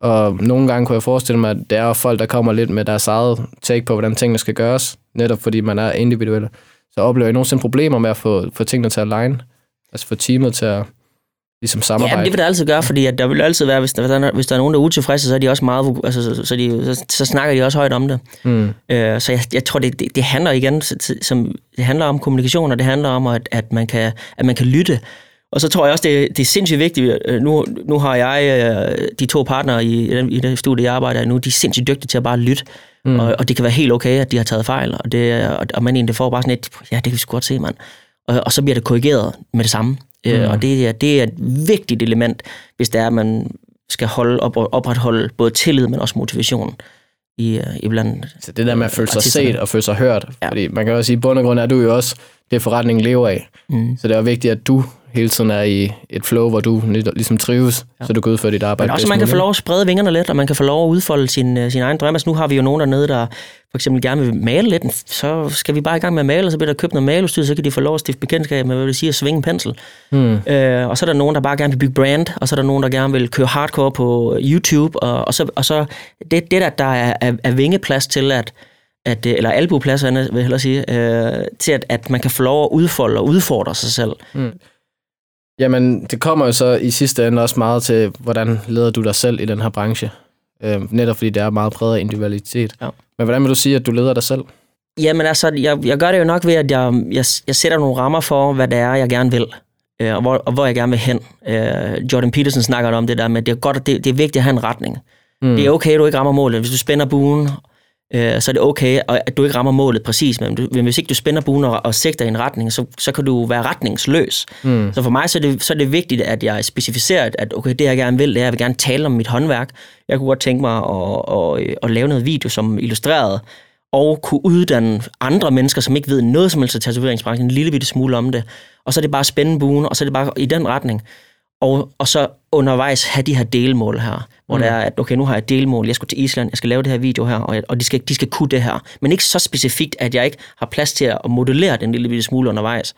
Og nogle gange kunne jeg forestille mig, at det er folk, der kommer lidt med deres eget take på, hvordan tingene skal gøres, netop fordi man er individuel. Så oplever I nogensinde problemer med at få, få tingene til at align? Altså få teamet til at ligesom samarbejde? Ja, det vil det altid gøre, fordi at der vil altid være, hvis der, hvis der er nogen, der er utilfredse, så er de også meget, altså, så, så, de, så, så snakker de også højt om det. Mm. Øh, så jeg, jeg tror, det, det, det handler igen, som, det handler om kommunikation, og det handler om, at, at, man, kan, at man kan lytte. Og så tror jeg også, det, det er sindssygt vigtigt. Øh, nu, nu har jeg øh, de to partnere i, i det studie, jeg arbejder i nu, de er sindssygt dygtige til at bare lytte. Mm. Og, og det kan være helt okay, at de har taget fejl, og, det, og man egentlig får bare sådan et, ja, det kan vi sgu godt se, mand. Og, og så bliver det korrigeret med det samme. Øh, mm. Og det, er, det er et vigtigt element, hvis det er, at man skal holde op, opretholde både tillid, men også motivation i, i blandt Så det der med at føle sig set og føle sig hørt, ja. fordi man kan også sige, at bund og grund er du jo også det, forretningen lever af. Mm. Så det er vigtigt, at du hele tiden er i et flow, hvor du ligesom trives, ja. så du kan udføre dit arbejde. Men også, man kan få lov at sprede vingerne lidt, og man kan få lov at udfolde sin, øh, sin egen drømme. Altså, nu har vi jo nogen dernede, der for eksempel gerne vil male lidt, så skal vi bare i gang med at male, og så bliver der købt noget maleudstyr, så kan de få lov at stifte bekendtskab med, hvad det siger, at svinge en pensel. Hmm. Øh, og så er der nogen, der bare gerne vil bygge brand, og så er der nogen, der gerne vil køre hardcore på YouTube, og, og så, og så det, det der, der er, er, er vingeplads til, at at, øh, eller albueplads, vil jeg hellere sige, øh, til at, at man kan få lov at udfolde og udfordre sig selv. Mm. Jamen, det kommer jo så i sidste ende også meget til, hvordan leder du dig selv i den her branche. Øh, netop fordi det er meget præget af individualitet. Ja. Men hvordan vil du sige, at du leder dig selv? Jamen altså, jeg, jeg gør det jo nok ved, at jeg, jeg, jeg sætter nogle rammer for, hvad det er, jeg gerne vil. Øh, og, hvor, og hvor jeg gerne vil hen. Øh, Jordan Peterson snakker om det der med, at det er, godt, det, det er vigtigt at have en retning. Mm. Det er okay, at du ikke rammer målet. Hvis du spænder buen, øh, så er det okay, at du ikke rammer målet præcis, men, du, men hvis ikke du spænder buen og, og sigter i en retning, så, så kan du være retningsløs. Mm. Så for mig så er, det, så er det vigtigt, at jeg specificerer, at okay, det jeg gerne vil, det er, at jeg vil gerne tale om mit håndværk. Jeg kunne godt tænke mig at, at, at, at lave noget video, som illustreret, og kunne uddanne andre mennesker, som ikke ved noget som helst af tatoveringsbranchen, en lille bitte smule om det. Og så er det bare spænde buen, og så er det bare i den retning og, og så undervejs have de her delmål her, hvor mm. det er, at okay, nu har jeg et delmål, jeg skal til Island, jeg skal lave det her video her, og, jeg, og de, skal, de skal kunne det her. Men ikke så specifikt, at jeg ikke har plads til at modellere den lille bitte smule undervejs.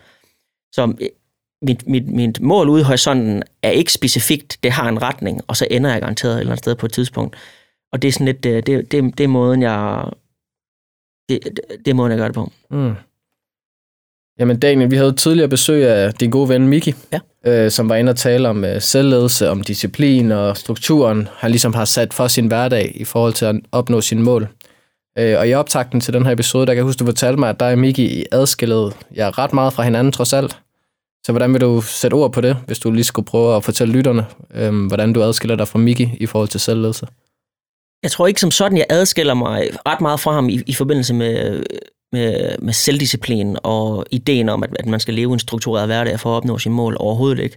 Så mit, mit, mit mål ude i horisonten er ikke specifikt, det har en retning, og så ender jeg garanteret et eller andet sted på et tidspunkt. Og det er sådan lidt, det, det, det, det er måden, jeg, det, det, det er måden, jeg gør det på. Mm. Jamen Daniel, vi havde tidligere besøg af din gode ven Miki, Ja. øh, som var inde og tale om øh, selvledelse, om disciplin og strukturen, han ligesom har sat for sin hverdag i forhold til at opnå sine mål. Øh, og i optakten til den her episode, der kan jeg huske, du fortalte mig, at dig og Miki adskillede ja, ret meget fra hinanden trods alt. Så hvordan vil du sætte ord på det, hvis du lige skulle prøve at fortælle lytterne, øh, hvordan du adskiller dig fra Miki i forhold til selvledelse? Jeg tror ikke som sådan, jeg adskiller mig ret meget fra ham i, i forbindelse med, med, med selvdisciplin og ideen om, at, at man skal leve en struktureret hverdag for at opnå sine mål. Overhovedet ikke.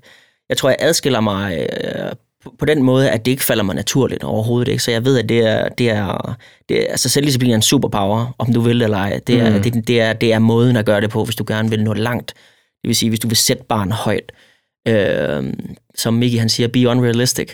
Jeg tror, jeg adskiller mig øh, på, på den måde, at det ikke falder mig naturligt overhovedet ikke. Så jeg ved, at det er, det er, det er altså selvdisciplin er en superpower, om du vil eller ej. Det er, Mm. det, det, er, det er måden at gøre det på, hvis du gerne vil nå langt. Det vil sige, hvis du vil sætte barn højt. Øh, som Miki han siger, be unrealistic.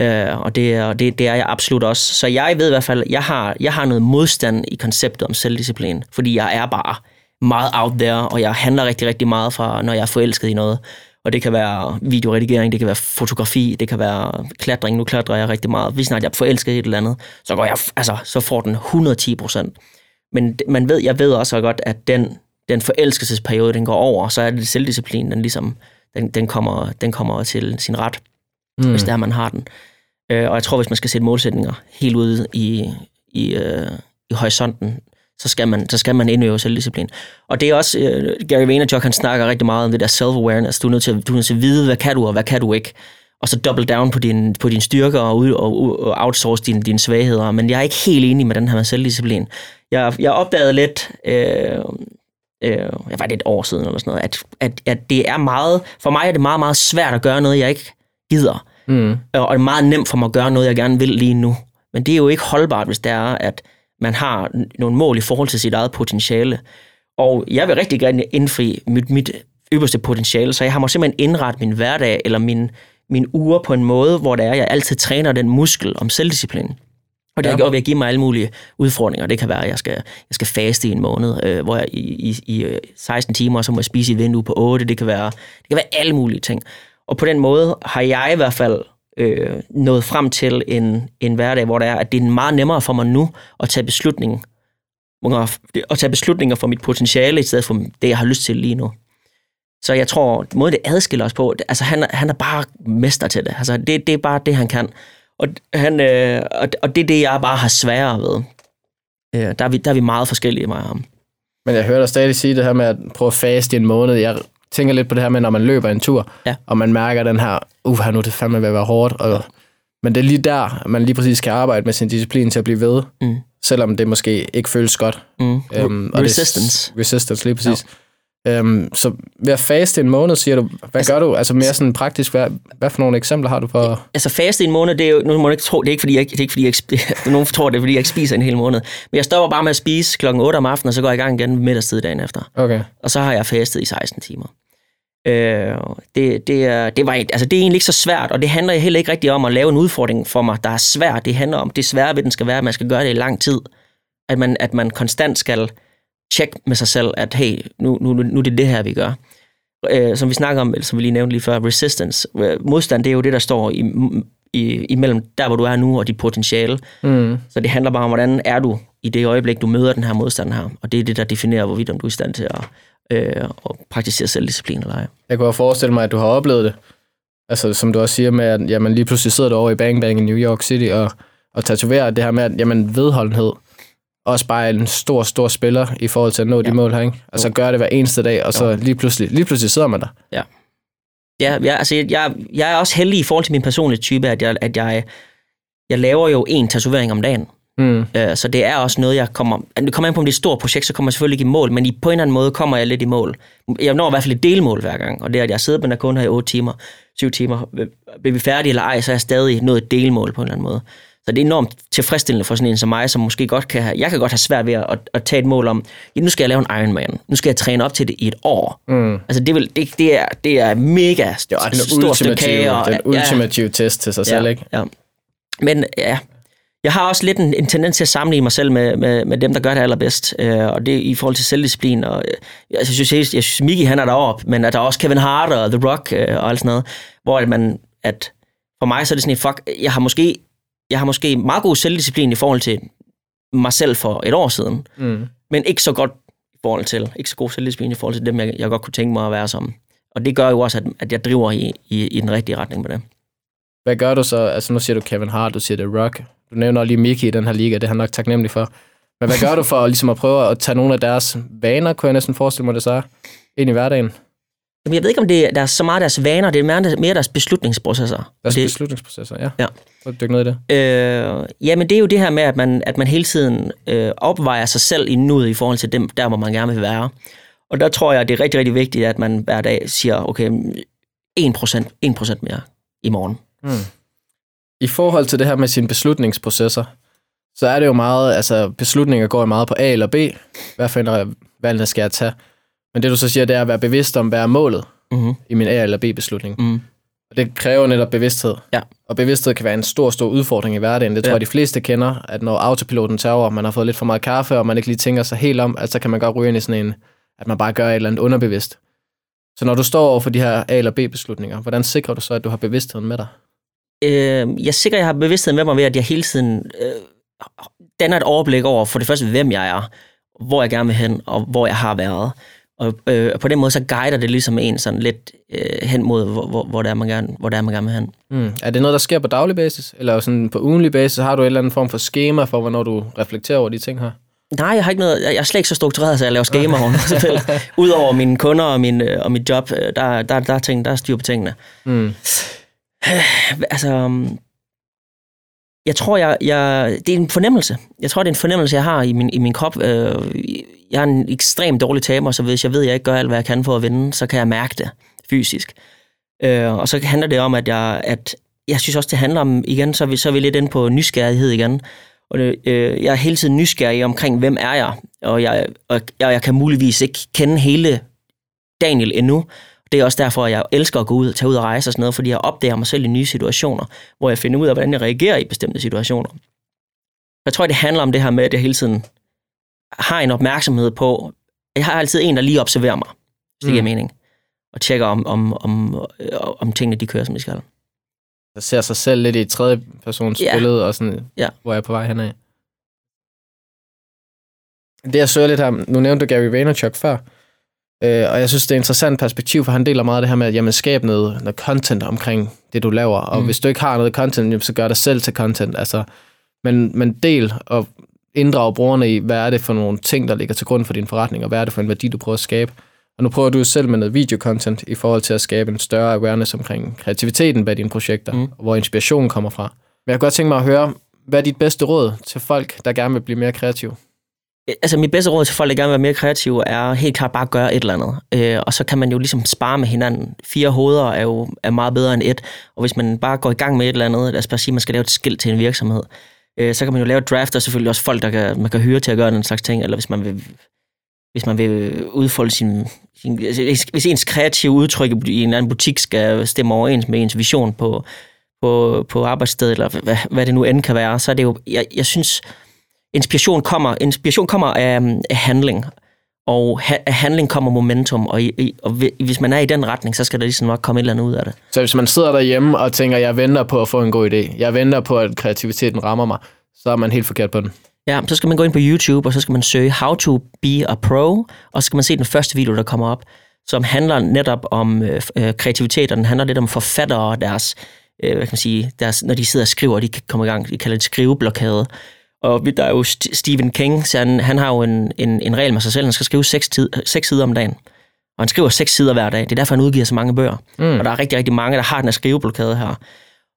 Øh, og det er, det, det er jeg absolut også. Så jeg ved i hvert fald, jeg har, jeg har noget modstand i konceptet om selvdisciplin, fordi jeg er bare meget out there, og jeg handler rigtig, rigtig meget fra, når jeg er forelsket i noget. Og det kan være videoredigering, det kan være fotografi, det kan være klatring. Nu klatrer jeg rigtig meget. Hvis snart jeg er forelsket i et eller andet, så går jeg, altså, så får den 110 procent. Men man ved, jeg ved også godt, at den, den forelskelsesperiode, den går over, så er det selvdisciplin, den ligesom, den, den, kommer, den kommer til sin ret mm. hvis det er, man har den. Øh, og jeg tror, hvis man skal sætte målsætninger helt ude i, i, øh, i horisonten, så skal man, så skal man indøve selvdisciplin. Og det er også, øh, Gary Vaynerchuk, han snakker rigtig meget om det der self-awareness. Du er nødt til, du er nødt til at vide, hvad kan du, og hvad kan du ikke. Og så double down på din, på dine styrker og, ud, og, og outsource dine, dine svagheder. Men jeg er ikke helt enig med den her med selvdisciplin. Jeg, jeg opdagede lidt, øh, øh, jeg var det et år siden eller sådan noget, at, at, at det er meget, for mig er det meget, meget svært at gøre noget, jeg ikke gider. Mm. Og det er meget nemt for mig at gøre noget, jeg gerne vil lige nu. Men det er jo ikke holdbart, hvis det er, at man har nogle mål i forhold til sit eget potentiale. Og jeg vil rigtig gerne indfri mit, mit ypperste potentiale, så jeg har må simpelthen indrettet min hverdag eller min, min uger på en måde, hvor det er, jeg altid træner den muskel om selvdisciplin. Og det Ja. har gjort ved at give mig alle mulige udfordringer. Det kan være, at jeg skal, jeg skal faste i en måned, øh, hvor jeg i, i, i øh, 16 timer, så må jeg spise i et vindue på 8. Det kan, være, det kan være alle mulige ting. Og på den måde har jeg i hvert fald øh, nået frem til en, en hverdag, hvor det er, at det er meget nemmere for mig nu at tage beslutningen at tage beslutninger for mit potentiale, i stedet for det, jeg har lyst til lige nu. Så jeg tror, måden det adskiller os på, det- altså han, han er bare mester til det. Altså det, det er bare det, han kan. Og, han, øh, og, og det er det, jeg bare har sværere ved. Øh, der, er vi, der er vi meget forskellige, mig og ham. Men jeg hører dig stadig sige det her med at prøve at faste i en måned. Jeg tænker lidt på det her med, når man løber en tur, Ja. og man mærker den her, uh, nu er det fandme ved at være hårdt. Og, men det er lige der, man lige præcis kan arbejde med sin disciplin til at blive ved, Mm. selvom det måske ikke føles godt. Mm. Øhm, og det- Resistance. Resistance, lige præcis. Ja. Øhm, så ved at faste i en måned, siger du, hvad Altså- gør du? Altså mere sådan praktisk, hvad, hvad for nogle eksempler har du på? altså faste i en måned, det er jo, nu må du ikke tro, det er ikke fordi, jeg, det er ikke fordi, jeg, ikke nogen tror, det er fordi, jeg ikke spiser en hel måned. Men jeg stopper bare med at spise klokken 8 om aftenen, og så går jeg i gang igen middagstid dagen efter. Okay. Og så har jeg fastet i 16 timer. Øh, det, det, er, det, var, altså det er egentlig ikke så svært, og det handler heller ikke rigtig om at lave en udfordring for mig, der er svært. Det handler om, det svære ved den skal være, at man skal gøre det i lang tid. At man, at man konstant skal tjekke med sig selv, at hey, nu, nu, nu er det det her, vi gør. Øh, som vi snakker om, eller som vi lige nævnte lige før, resistance. Øh, modstand, det er jo det, der står i, i, imellem der, hvor du er nu, og dit potentiale. Mm. Så det handler bare om, hvordan er du i det øjeblik, du møder den her modstand her. Og det er det, der definerer, hvorvidt om du er i stand til at, øh, at praktisere selvdisciplin eller ej. Jeg kunne forestille mig, at du har oplevet det. Altså, som du også siger med, at jamen, lige pludselig sidder du over i Bang Bang i New York City og, og tatoverer det her med, at jamen, vedholdenhed også bare en stor, stor spiller i forhold til at nå ja. de Ja. mål her, ikke? Altså gør det hver eneste dag, og så lige pludselig, lige pludselig sidder man der. Ja, jeg, altså, jeg, jeg er også heldig i forhold til min personlige type, at jeg, at jeg, jeg laver jo en tatovering om dagen. Mm. Øh, Så det er også noget, jeg kommer... Det kommer an på, om det er et stort projekt, så kommer jeg selvfølgelig ikke i mål, men i, på en eller anden måde kommer jeg lidt i mål. Jeg når i hvert fald et delmål hver gang, og det er, at jeg sidder med den her kunde her i 8 timer, 7 timer. Bliver vi færdige eller ej, så er jeg stadig nået et delmål på en eller anden måde. Så det er enormt tilfredsstillende for sådan en som mig, som måske godt kan have... Jeg kan godt have svært ved at, at tage et mål om, ja, nu skal jeg lave en Ironman. Nu skal jeg træne op til det i et år. Mm. Altså det, vil, det, det, er, det er mega Det er st- den stort stykke ultimative, kage. Og, den ultimative test til sig selv, ikke? Ja. Men ja, jeg har også lidt en, en tendens til at sammenligne mig selv med, med, med dem, der gør det allerbedst. Øh, og det i forhold til selvdisciplin. Og, øh, jeg, synes, jeg, jeg synes, Miki han er deroppe, men at der er også Kevin Hart og The Rock øh, og alt sådan noget. Hvor at man, at for mig så er det sådan, fuck, jeg har måske, jeg har måske meget god selvdisciplin i forhold til mig selv for et år siden. Mm. Men ikke så godt i forhold til, ikke så god selvdisciplin i forhold til dem, jeg, jeg godt kunne tænke mig at være som. Og det gør jo også, at, at jeg driver i, i, i den rigtige retning med det. Hvad gør du så? Altså nu siger du Kevin Hart, du siger The Rock. Du nævner lige Mickey i den her liga, det er han nok taknemmelig for. Men hvad gør du for ligesom at prøve at tage nogle af deres vaner, kunne jeg næsten forestille mig det så, ind i hverdagen? Jamen, jeg ved ikke, om det er, der er så meget deres vaner, det er mere, mere deres beslutningsprocesser. Deres det, beslutningsprocesser, ja. Ja. Prøv at dykke ned i det. Øh, jamen, det er jo det her med, at man, at man hele tiden øh, opvejer sig selv i nuet i forhold til dem, der, hvor man gerne vil være. Og der tror jeg, det er rigtig, rigtig vigtigt, at man hver dag siger, okay, 1%, 1% mere i morgen. Hmm. I forhold til det her med sine beslutningsprocesser, så er det jo meget, altså beslutninger går jo meget på A eller B. Hvad for en valgene skal jeg tage? Men det du så siger, det er at være bevidst om, hvad er målet mm-hmm. i min A eller B-beslutning. Mm. Og det kræver netop bevidsthed. Ja. Og bevidsthed kan være en stor, stor udfordring i hverdagen. Det tror ja. jeg, de fleste kender, at når autopiloten tager over, man har fået lidt for meget kaffe, og man ikke lige tænker sig helt om, at så kan man godt ryge ind i sådan en, at man bare gør et eller andet underbevidst. Så når du står over for de her A- eller B-beslutninger, hvordan sikrer du så, at du har bevidstheden med dig? Øh, jeg sikrer, at jeg har bevidstheden med mig ved, at jeg hele tiden øh, danner et overblik over for det første, hvem jeg er, hvor jeg gerne vil hen, og hvor jeg har været. Og øh, på den måde, så guider det ligesom en sådan lidt øh, hen mod, hvor, hvor, hvor, det er, man gerne, hvor det er, man gerne vil hen. Mm. Er det noget, der sker på daglig basis? Eller sådan på ugenlig basis? Har du en eller anden form for schema for, hvornår du reflekterer over de ting her? Nej, jeg har ikke noget. Jeg er slet ikke så struktureret, så jeg laver schema Udover mine kunder og, min, øh, og mit job, øh, der, der, der, er ting, der er styr på tingene. Mm. altså, jeg tror, jeg, jeg, det er en fornemmelse. Jeg tror, det er en fornemmelse, jeg har i min, i min krop. Øh, jeg er en ekstremt dårlig taber, så hvis jeg ved, at jeg ikke gør alt, hvad jeg kan for at vinde, så kan jeg mærke det fysisk. Øh, og så handler det om, at jeg, at jeg synes også, det handler om, igen, så er vi, så er vi lidt inde på nysgerrighed igen. Og det, øh, jeg er hele tiden nysgerrig omkring, hvem er jeg? Og jeg, og jeg, jeg kan muligvis ikke kende hele Daniel endnu. Det er også derfor, at jeg elsker at gå ud og tage ud og rejse og sådan noget, fordi jeg opdager mig selv i nye situationer, hvor jeg finder ud af, hvordan jeg reagerer i bestemte situationer. Jeg tror, det handler om det her med, at jeg hele tiden har en opmærksomhed på, jeg har altid en, der lige observerer mig, hvis det mm. giver mening, og tjekker, om, om, om, om tingene de kører, som de skal. Der ser sig selv lidt i tredje persons ja. billede, og sådan, ja. hvor jeg er på vej henad. Det jeg søger lidt her, nu nævnte du Gary Vaynerchuk før, øh, og jeg synes, det er et interessant perspektiv, for han deler meget af det her med, at jamen, skab noget, noget content omkring det, du laver, og mm. hvis du ikke har noget content, så gør dig selv til content, altså, men, men del og inddrage brugerne i, hvad er det for nogle ting, der ligger til grund for din forretning, og hvad er det for en værdi, du prøver at skabe. Og nu prøver du selv med noget videocontent i forhold til at skabe en større awareness omkring kreativiteten bag dine projekter, mm. og hvor inspirationen kommer fra. Men jeg kunne godt tænke mig at høre, hvad er dit bedste råd til folk, der gerne vil blive mere kreative? Altså mit bedste råd til folk, der gerne vil være mere kreative, er helt klart bare at gøre et eller andet. Øh, og så kan man jo ligesom spare med hinanden. Fire hoveder er jo er meget bedre end et. Og hvis man bare går i gang med et eller andet, lad os bare sige, at man skal lave et skilt til en virksomhed, øh, så kan man jo lave et draft, og selvfølgelig også folk, der kan, man kan hyre til at gøre den slags ting, eller hvis man vil, hvis man vil udfolde sin, sin altså, hvis ens kreative udtryk i en anden butik skal stemme overens med ens vision på, på, på arbejdsstedet, eller hvad, hvad det nu end kan være, så er det jo, jeg, jeg synes, inspiration kommer, inspiration kommer af, af handling, og ha- af handling kommer momentum, og, i, og hvis man er i den retning, så skal der ligesom nok komme et eller andet ud af det. Så hvis man sidder derhjemme og tænker, jeg venter på at få en god idé, jeg venter på, at kreativiteten rammer mig, så er man helt forkert på den. Ja, så skal man gå ind på YouTube, og så skal man søge How to be a pro, og så skal man se den første video, der kommer op, som handler netop om øh, øh kreativitet, og den handler lidt om forfattere og deres, øh, hvad kan man sige, deres, når de sidder og skriver, de kan komme i gang, de kalder det skriveblokade. Og der er jo Stephen King, så han, han har jo en, en, en regel med sig selv, han skal skrive seks, tid, seks sider om dagen. Og han skriver seks sider hver dag. Det er derfor, han udgiver så mange bøger. Mm. Og der er rigtig, rigtig mange, der har den her skriveblokade her.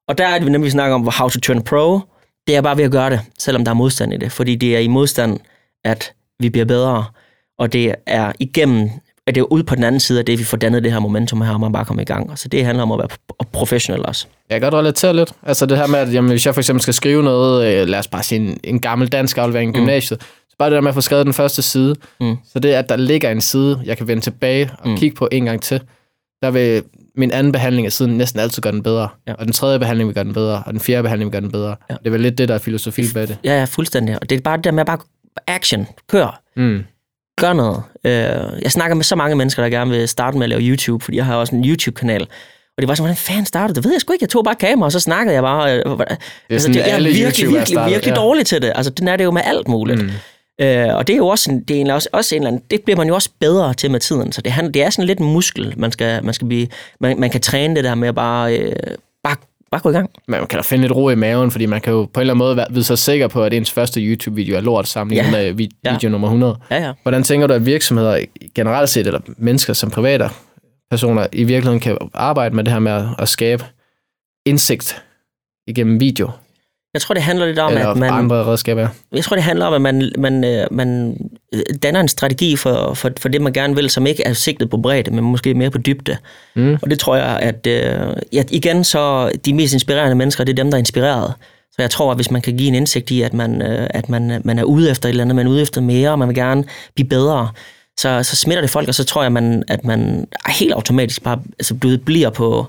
Og der er det, nemlig, vi snakker om How to Turn Pro. Det er bare ved at gøre det, selvom der er modstand i det. Fordi det er i modstand, at vi bliver bedre. Og det er igennem, at det er ude på den anden side af det, vi får dannet det her momentum her, og man bare kommer i gang. Så det handler om at være professionel også. Jeg kan godt relatere lidt. Altså det her med, at jamen, hvis jeg for eksempel skal skrive noget, øh, lad os bare sige en, en gammel dansk aflevering i mm. gymnasiet, så bare det der med at få skrevet den første side. Mm. Så det, at der ligger en side, jeg kan vende tilbage og mm. kigge på en gang til, der vil min anden behandling af siden næsten altid gøre den bedre. Ja. Og den tredje behandling vil gøre den bedre, og den fjerde behandling vil gøre den bedre. Ja. Det er vel lidt det, der er filosofi bag det. Ja, ja, fuldstændig. Og det er bare det der med at bare action, kør, Mm. Gør noget. Øh, jeg snakker med så mange mennesker, der gerne vil starte med at lave YouTube, fordi jeg har også en YouTube-kanal. Og det var sådan, hvordan fanden startede det? ved jeg sgu ikke. Jeg tog bare kamera, og så snakkede jeg bare. Øh, det Det er sådan, jeg er virkelig, virkelig, starter, virkelig ja. dårlig til det. Altså, den er det jo med alt muligt. Mm. Øh, og det er jo også, en, det er også, også en eller anden, det bliver man jo også bedre til med tiden. Så det, handler, det er sådan lidt en muskel, man, skal, man, skal blive, man, man kan træne det der med at bare, øh, bare, gå i gang. Man kan da finde lidt ro i maven, fordi man kan jo på en eller anden måde være- vide sig sikker på, at ens første YouTube-video er lort sammenlignet Ja. med vi- Ja. video nummer 100. Ja, ja. Hvordan tænker du, at virksomheder generelt set, eller mennesker som private personer, i virkeligheden kan arbejde med det her med at, at skabe indsigt igennem video, Jeg tror, det handler lidt om, eller at man... andre redskaber? Jeg tror, det handler om, at man, man, øh, man øh, danner en strategi for, for, for det, man gerne vil, som ikke er sigtet på bredde, men måske mere på dybde. Mm. Og det tror jeg, at øh, ja, igen så de mest inspirerende mennesker, det er dem, der er inspireret. Så jeg tror, at hvis man kan give en indsigt i, at man, at man, man er ude efter et eller andet, man er ude efter mere, og man vil gerne blive bedre, så, så smitter det folk, og så tror jeg, man, at man helt automatisk bare altså, bliver på,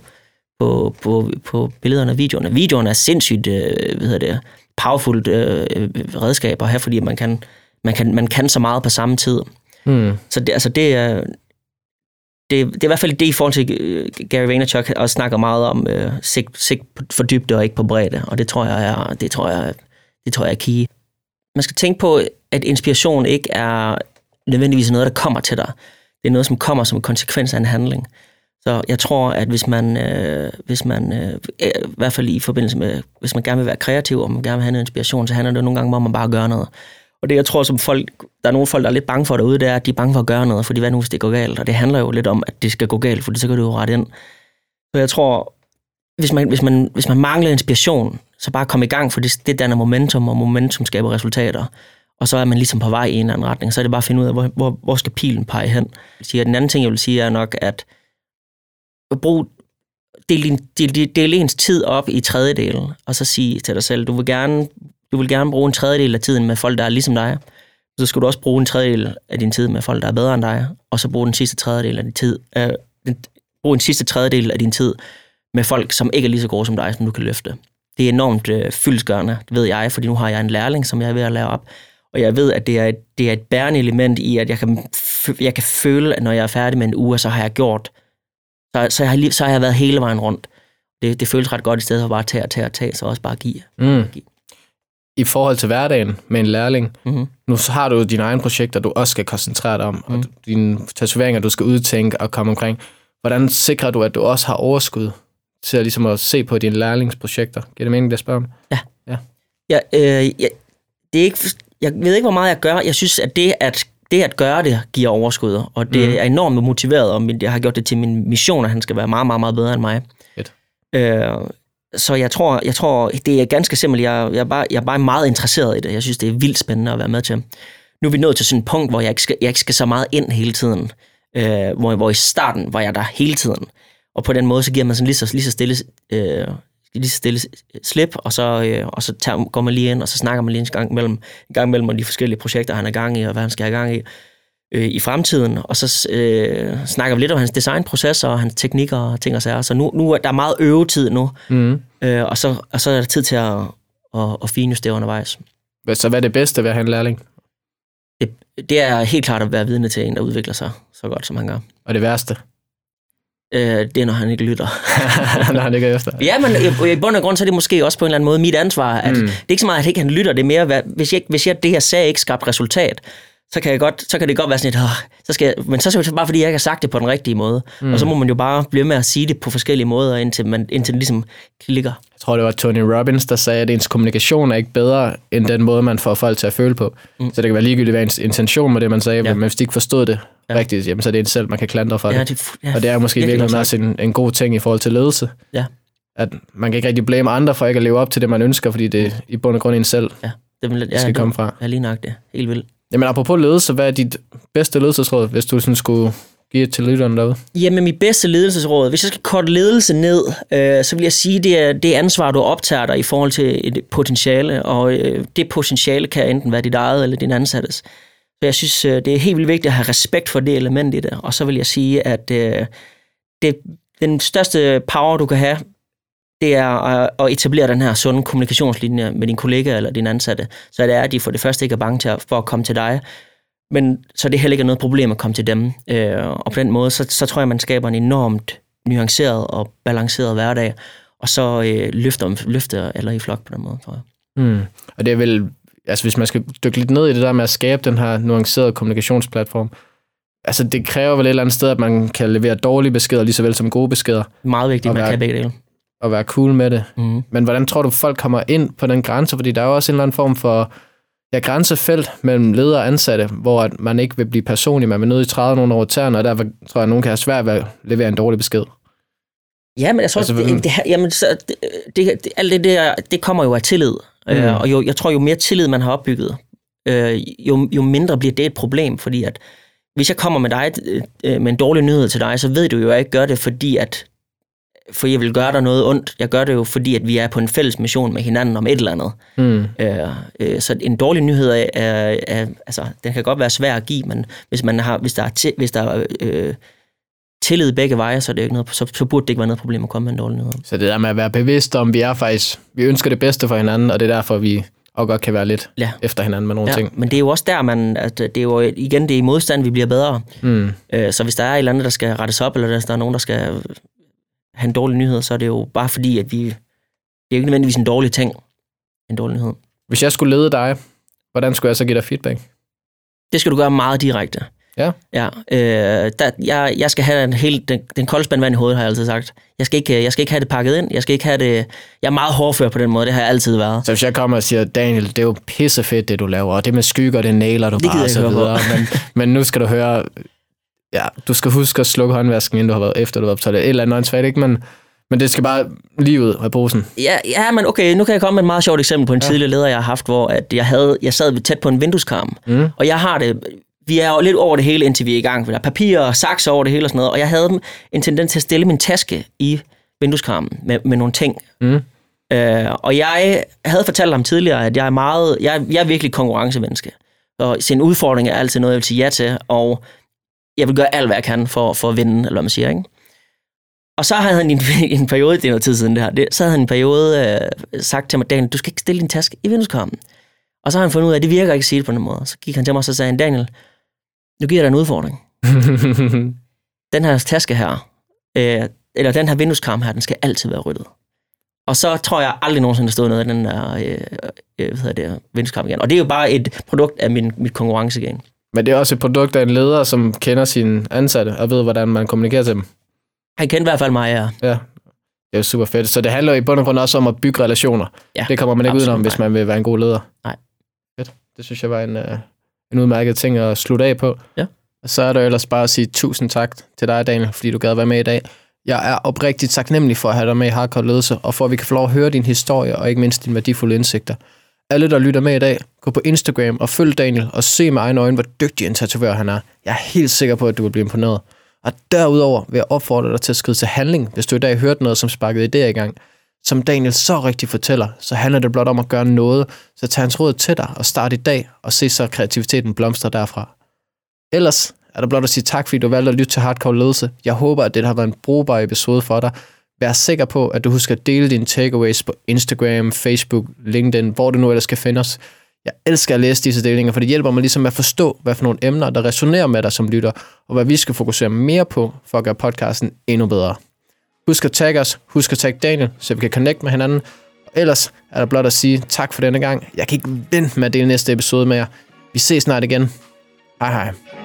på, på, på billederne og videoerne. Videoerne er sindssygt øh, hvad hedder det, powerful øh, redskab at have, fordi man kan, man, kan, man kan så meget på samme tid. Mm. Så det, altså det er, det, det er i hvert fald det i forhold til øh, Gary Vaynerchuk også snakker meget om øh, sig, sig for dybde og ikke på bredde, og det tror jeg er, det tror jeg, det tror jeg er key. Man skal tænke på, at inspiration ikke er nødvendigvis noget, der kommer til dig. Det er noget, som kommer som en konsekvens af en handling. Så jeg tror, at hvis man, øh, hvis man øh, øh, i hvert fald i forbindelse med, hvis man gerne vil være kreativ, og man gerne vil have noget inspiration, så handler det nogle gange om, at man bare gør noget. Og det, jeg tror, som folk, der er nogle folk, der er lidt bange for derude, det er, at de er bange for at gøre noget, fordi hvad nu, hvis det går galt? Og det handler jo lidt om, at det skal gå galt, for så kan du jo rette ind. Så jeg tror, hvis man, hvis man, hvis man mangler inspiration, så bare kom i gang, for det, det danner momentum, og momentum skaber resultater. Og så er man ligesom på vej i en eller anden retning. Så er det bare at finde ud af, hvor, hvor, hvor skal pilen pege hen. Den anden ting, jeg vil sige, er nok, at brug, del, din, del, del, del ens tid op i tredjedele, og så sige til dig selv, du vil gerne, du vil gerne bruge en tredjedel af tiden med folk, der er ligesom dig. Så skal du også bruge en tredjedel af din tid med folk, der er bedre end dig, og så bruge den sidste tredjedel af din tid, øh, den, brug en sidste tredjedel af din tid med folk, som ikke er lige så gode som dig, som du kan løfte. Det er enormt øh, fyldsgørende, det ved jeg, fordi nu har jeg en lærling, som jeg er ved at lære op, og jeg ved, at det er, et, det er et bærende element i, at jeg kan, f- jeg kan føle, at når jeg er færdig med en uge, så har jeg gjort, så, så, jeg har, lige- så har jeg været hele vejen rundt. Det, det føles ret godt, i stedet for bare at tage og tage og tage, så også bare give. Mm. I forhold til hverdagen med en lærling, Mm-hmm. nu så har du dine egne projekter, du også skal koncentrere dig om, mm. og dine tatoveringer, du skal udtænke og komme omkring. Hvordan sikrer du, at du også har overskud til at, ligesom at se på dine lærlingsprojekter? Giver det mening, det jeg spørger om? Jeg, øh, jeg, det er ikke, jeg ved ikke, hvor meget jeg gør. Jeg synes, at det at, det at gøre det giver overskud, og det Mhm. er enormt motiveret, og jeg har gjort det til min mission, at han skal være meget, meget, meget bedre end mig. Fedt. Øh, så jeg tror, jeg tror, det er ganske simpelt. Jeg, jeg, er bare, jeg er bare meget interesseret i det. Jeg synes, det er vildt spændende at være med til. Nu er vi nået til sådan et punkt, hvor jeg ikke skal, jeg ikke skal så meget ind hele tiden. Øh, hvor, hvor i starten var jeg der hele tiden. Og på den måde, så giver man sådan lige så, lige så stille, øh, lige så stille slip, og så, øh, og så tager, går man lige ind, og så snakker man lige en gang mellem, en gang mellem de forskellige projekter, han er gang i, og hvad han skal have gang i øh, i fremtiden. Og så øh, snakker vi lidt om hans designproces og hans teknikker og ting og sager. Så nu, nu er der meget øvetid nu, Mm. øh, og, så, og så er der tid til at, at, at finjustere undervejs. Så hvad er det bedste ved at have en lærling? Det, det er helt klart at være vidne til en, der udvikler sig så godt, som han gør. Og det værste? Øh, det er, når han ikke lytter. Når han ikke er efter. Ja, men i, i bund og grund, så er det måske også på en eller anden måde mit ansvar. At Mm. Det er ikke så meget, at ikke han lytter, det er mere, hvad, hvis, jeg, hvis jeg, det her sagde ikke skabt resultat, så kan, jeg godt, så kan det godt være sådan et, "Åh, så skal jeg, men så er det bare fordi, jeg ikke har sagt det på den rigtige måde. Mm. Og så må man jo bare blive med at sige det på forskellige måder, indtil, man, indtil det ligesom klikker. Jeg tror, det var Tony Robbins, der sagde, at ens kommunikation er ikke bedre, end den måde, man får folk til at føle på. Mm. Så det kan være ligegyldigt, hvad ens intention med det, man sagde. Ja. men hvis de ikke forstod det ja. Ja. rigtigt, jamen, så er det en selv, man kan klandre for Ja, det. det, ja, Og det er måske virkelig virkelig også en, en god ting i forhold til ledelse. Ja. At man kan ikke rigtig blame andre for ikke at leve op til det, man ønsker, fordi det er i bund og grund en selv, Ja, det, vil, det skal det, komme fra. Ja, lige nok det. Helt vildt. Jamen apropos ledelse, hvad er dit bedste ledelsesråd, hvis du sådan skulle give til lytteren derude? Jamen, mit bedste ledelsesråd, hvis jeg skal korte ledelse ned, øh, så vil jeg sige, det er det ansvar, du optager dig i forhold til et potentiale, og øh, det potentiale kan enten være dit eget eller din ansattes. Så jeg synes, øh, det er helt vildt vigtigt at have respekt for det element i det, og så vil jeg sige, at øh, det, den største power, du kan have, det er at, at etablere den her sunde kommunikationslinje med din kollega eller din ansatte. Så det er, at de for det første ikke er bange til at, for at komme til dig, men så det heller ikke er noget problem at komme til dem. Øh, og på den måde, så, så tror jeg, man skaber en enormt nuanceret og balanceret hverdag, og så øh, løfter, løfter eller i flok på den måde, tror jeg. Mm. Og det er vel, altså hvis man skal dykke lidt ned i det der med at skabe den her nuancerede kommunikationsplatform, altså det kræver vel et eller andet sted, at man kan levere dårlige beskeder, lige så vel som gode beskeder. Meget vigtigt, at man kan begge dele. Og være cool med det. Mm. Men hvordan tror du, folk kommer ind på den grænse? Fordi der er jo også en eller anden form for ja, grænsefelt mellem ledere og ansatte, hvor at man ikke vil blive personlig, man vil nødt i træde nogen over tæerne, og derfor tror jeg, at nogen kan have svært ved at levere en dårlig besked. Ja, men jeg tror, altså, det, det, jamen, så, det, det, alt det der, det kommer jo af tillid. Mm. Øh, og jo, jeg tror, jo mere tillid man har opbygget, øh, jo, jo mindre bliver det et problem, fordi at hvis jeg kommer med dig øh, med en dårlig nyhed til dig, så ved du jo, at jeg ikke gør det, fordi at for jeg vil gøre dig noget ondt. Jeg gør det jo, fordi at vi er på en fælles mission med hinanden om et eller andet. Mm. Øh, øh, så en dårlig nyhed er, er, er, altså, den kan godt være svær at give, men hvis, man har, hvis der er, til, hvis der er øh, tillid begge veje, så, er det ikke noget, så, så burde det ikke være noget problem at komme med en dårlig nyhed. Så det der med at være bevidst om, vi er faktisk, vi ønsker det bedste for hinanden, og det er derfor, vi og godt kan være lidt ja. efter hinanden med nogle ja, ting. Men det er jo også der, man, at det er jo igen det er i modstand, vi bliver bedre. Mm. Øh, så hvis der er et eller andet, der skal rettes op, eller hvis der er nogen, der skal have en dårlig nyhed, så er det jo bare fordi, at vi... Det er jo ikke nødvendigvis en dårlig ting, en dårlig nyhed. Hvis jeg skulle lede dig, hvordan skulle jeg så give dig feedback? Det skal du gøre meget direkte. Ja. ja øh, der, jeg, jeg skal have den, hele, den, den kolde spand vand i hovedet, har jeg altid sagt. Jeg skal, ikke, jeg skal ikke have det pakket ind. Jeg skal ikke have det... Jeg er meget hårdfør på den måde, det har jeg altid været. Så hvis jeg kommer og siger, Daniel, det er jo pissefedt, det du laver, og det med skygger, det nailer du det bare, og så videre. Men, men nu skal du høre, ja, du skal huske at slukke håndvasken, inden du har været, efter du har været på toilet. Et eller andet åndssvagt, ikke? Men, men det skal bare lige ud af posen. Ja, ja, men okay, nu kan jeg komme med et meget sjovt eksempel på en ja. tidligere leder, jeg har haft, hvor at jeg, havde, jeg sad tæt på en vindueskarm, mm. og jeg har det, vi er jo lidt over det hele, indtil vi er i gang. Der er papir og saks over det hele og sådan noget, og jeg havde en tendens til at stille min taske i vindueskarmen med, med nogle ting. Mm. Øh, og jeg havde fortalt ham tidligere, at jeg er meget, jeg, jeg er virkelig konkurrencemenneske. Og sin udfordring er altid noget, jeg vil sige ja til, og jeg vil gøre alt, hvad jeg kan for, for at vinde, eller hvad man siger, ikke? Og så havde han en, en periode, det er noget tid siden det her, det, så havde han en periode øh, sagt til mig, Daniel, du skal ikke stille din taske i vindueskarmen. Og så har han fundet ud af, at det virker ikke at sige det på den måde. Så gik han til mig og så sagde han, Daniel, nu giver jeg dig en udfordring. den her taske her, øh, eller den her vindueskarm her, den skal altid være ryddet. Og så tror jeg aldrig nogensinde, der stod noget af den der øh, øh, hvad hedder det, vindueskarm igen. Og det er jo bare et produkt af min, mit konkurrencegen. Men det er også et produkt af en leder, som kender sine ansatte og ved, hvordan man kommunikerer til dem. Han kender i hvert fald mig, ja. Ja, det er super fedt. Så det handler i bund og grund også om at bygge relationer. Ja, det kommer man ikke udenom, hvis man vil være en god leder. Nej. Fedt. Det synes jeg var en, uh, en udmærket ting at slutte af på. Ja. Og så er der ellers bare at sige tusind tak til dig, Daniel, fordi du gad være med i dag. Jeg er oprigtigt taknemmelig for at have dig med i Hardcore Ledelse, og for at vi kan få lov at høre din historie, og ikke mindst dine værdifulde indsigter. Alle, der lytter med i dag, gå på Instagram og følg Daniel, og se med egne øjne, hvor dygtig en tatovør han er. Jeg er helt sikker på, at du vil blive imponeret. Og derudover vil jeg opfordre dig til at skride til handling, hvis du i dag hørte noget, som sparkede idéer i gang. Som Daniel så rigtigt fortæller, så handler det blot om at gøre noget, så tag hans råd til dig og start i dag, og se så kreativiteten blomstre derfra. Ellers er der blot at sige tak, fordi du valgte at lytte til Hardcore Ledelse. Jeg håber, at det har været en brugbar episode for dig. Vær sikker på, at du husker at dele dine takeaways på Instagram, Facebook, LinkedIn, hvor du nu ellers skal finde os. Jeg elsker at læse disse delinger, for det hjælper mig ligesom at forstå, hvad for nogle emner, der resonerer med dig som lytter, og hvad vi skal fokusere mere på, for at gøre podcasten endnu bedre. Husk at tagge os, husk at tagge Daniel, så vi kan connect med hinanden. Og ellers er der blot at sige tak for denne gang. Jeg kan ikke vente med at dele næste episode med jer. Vi ses snart igen. Hej hej.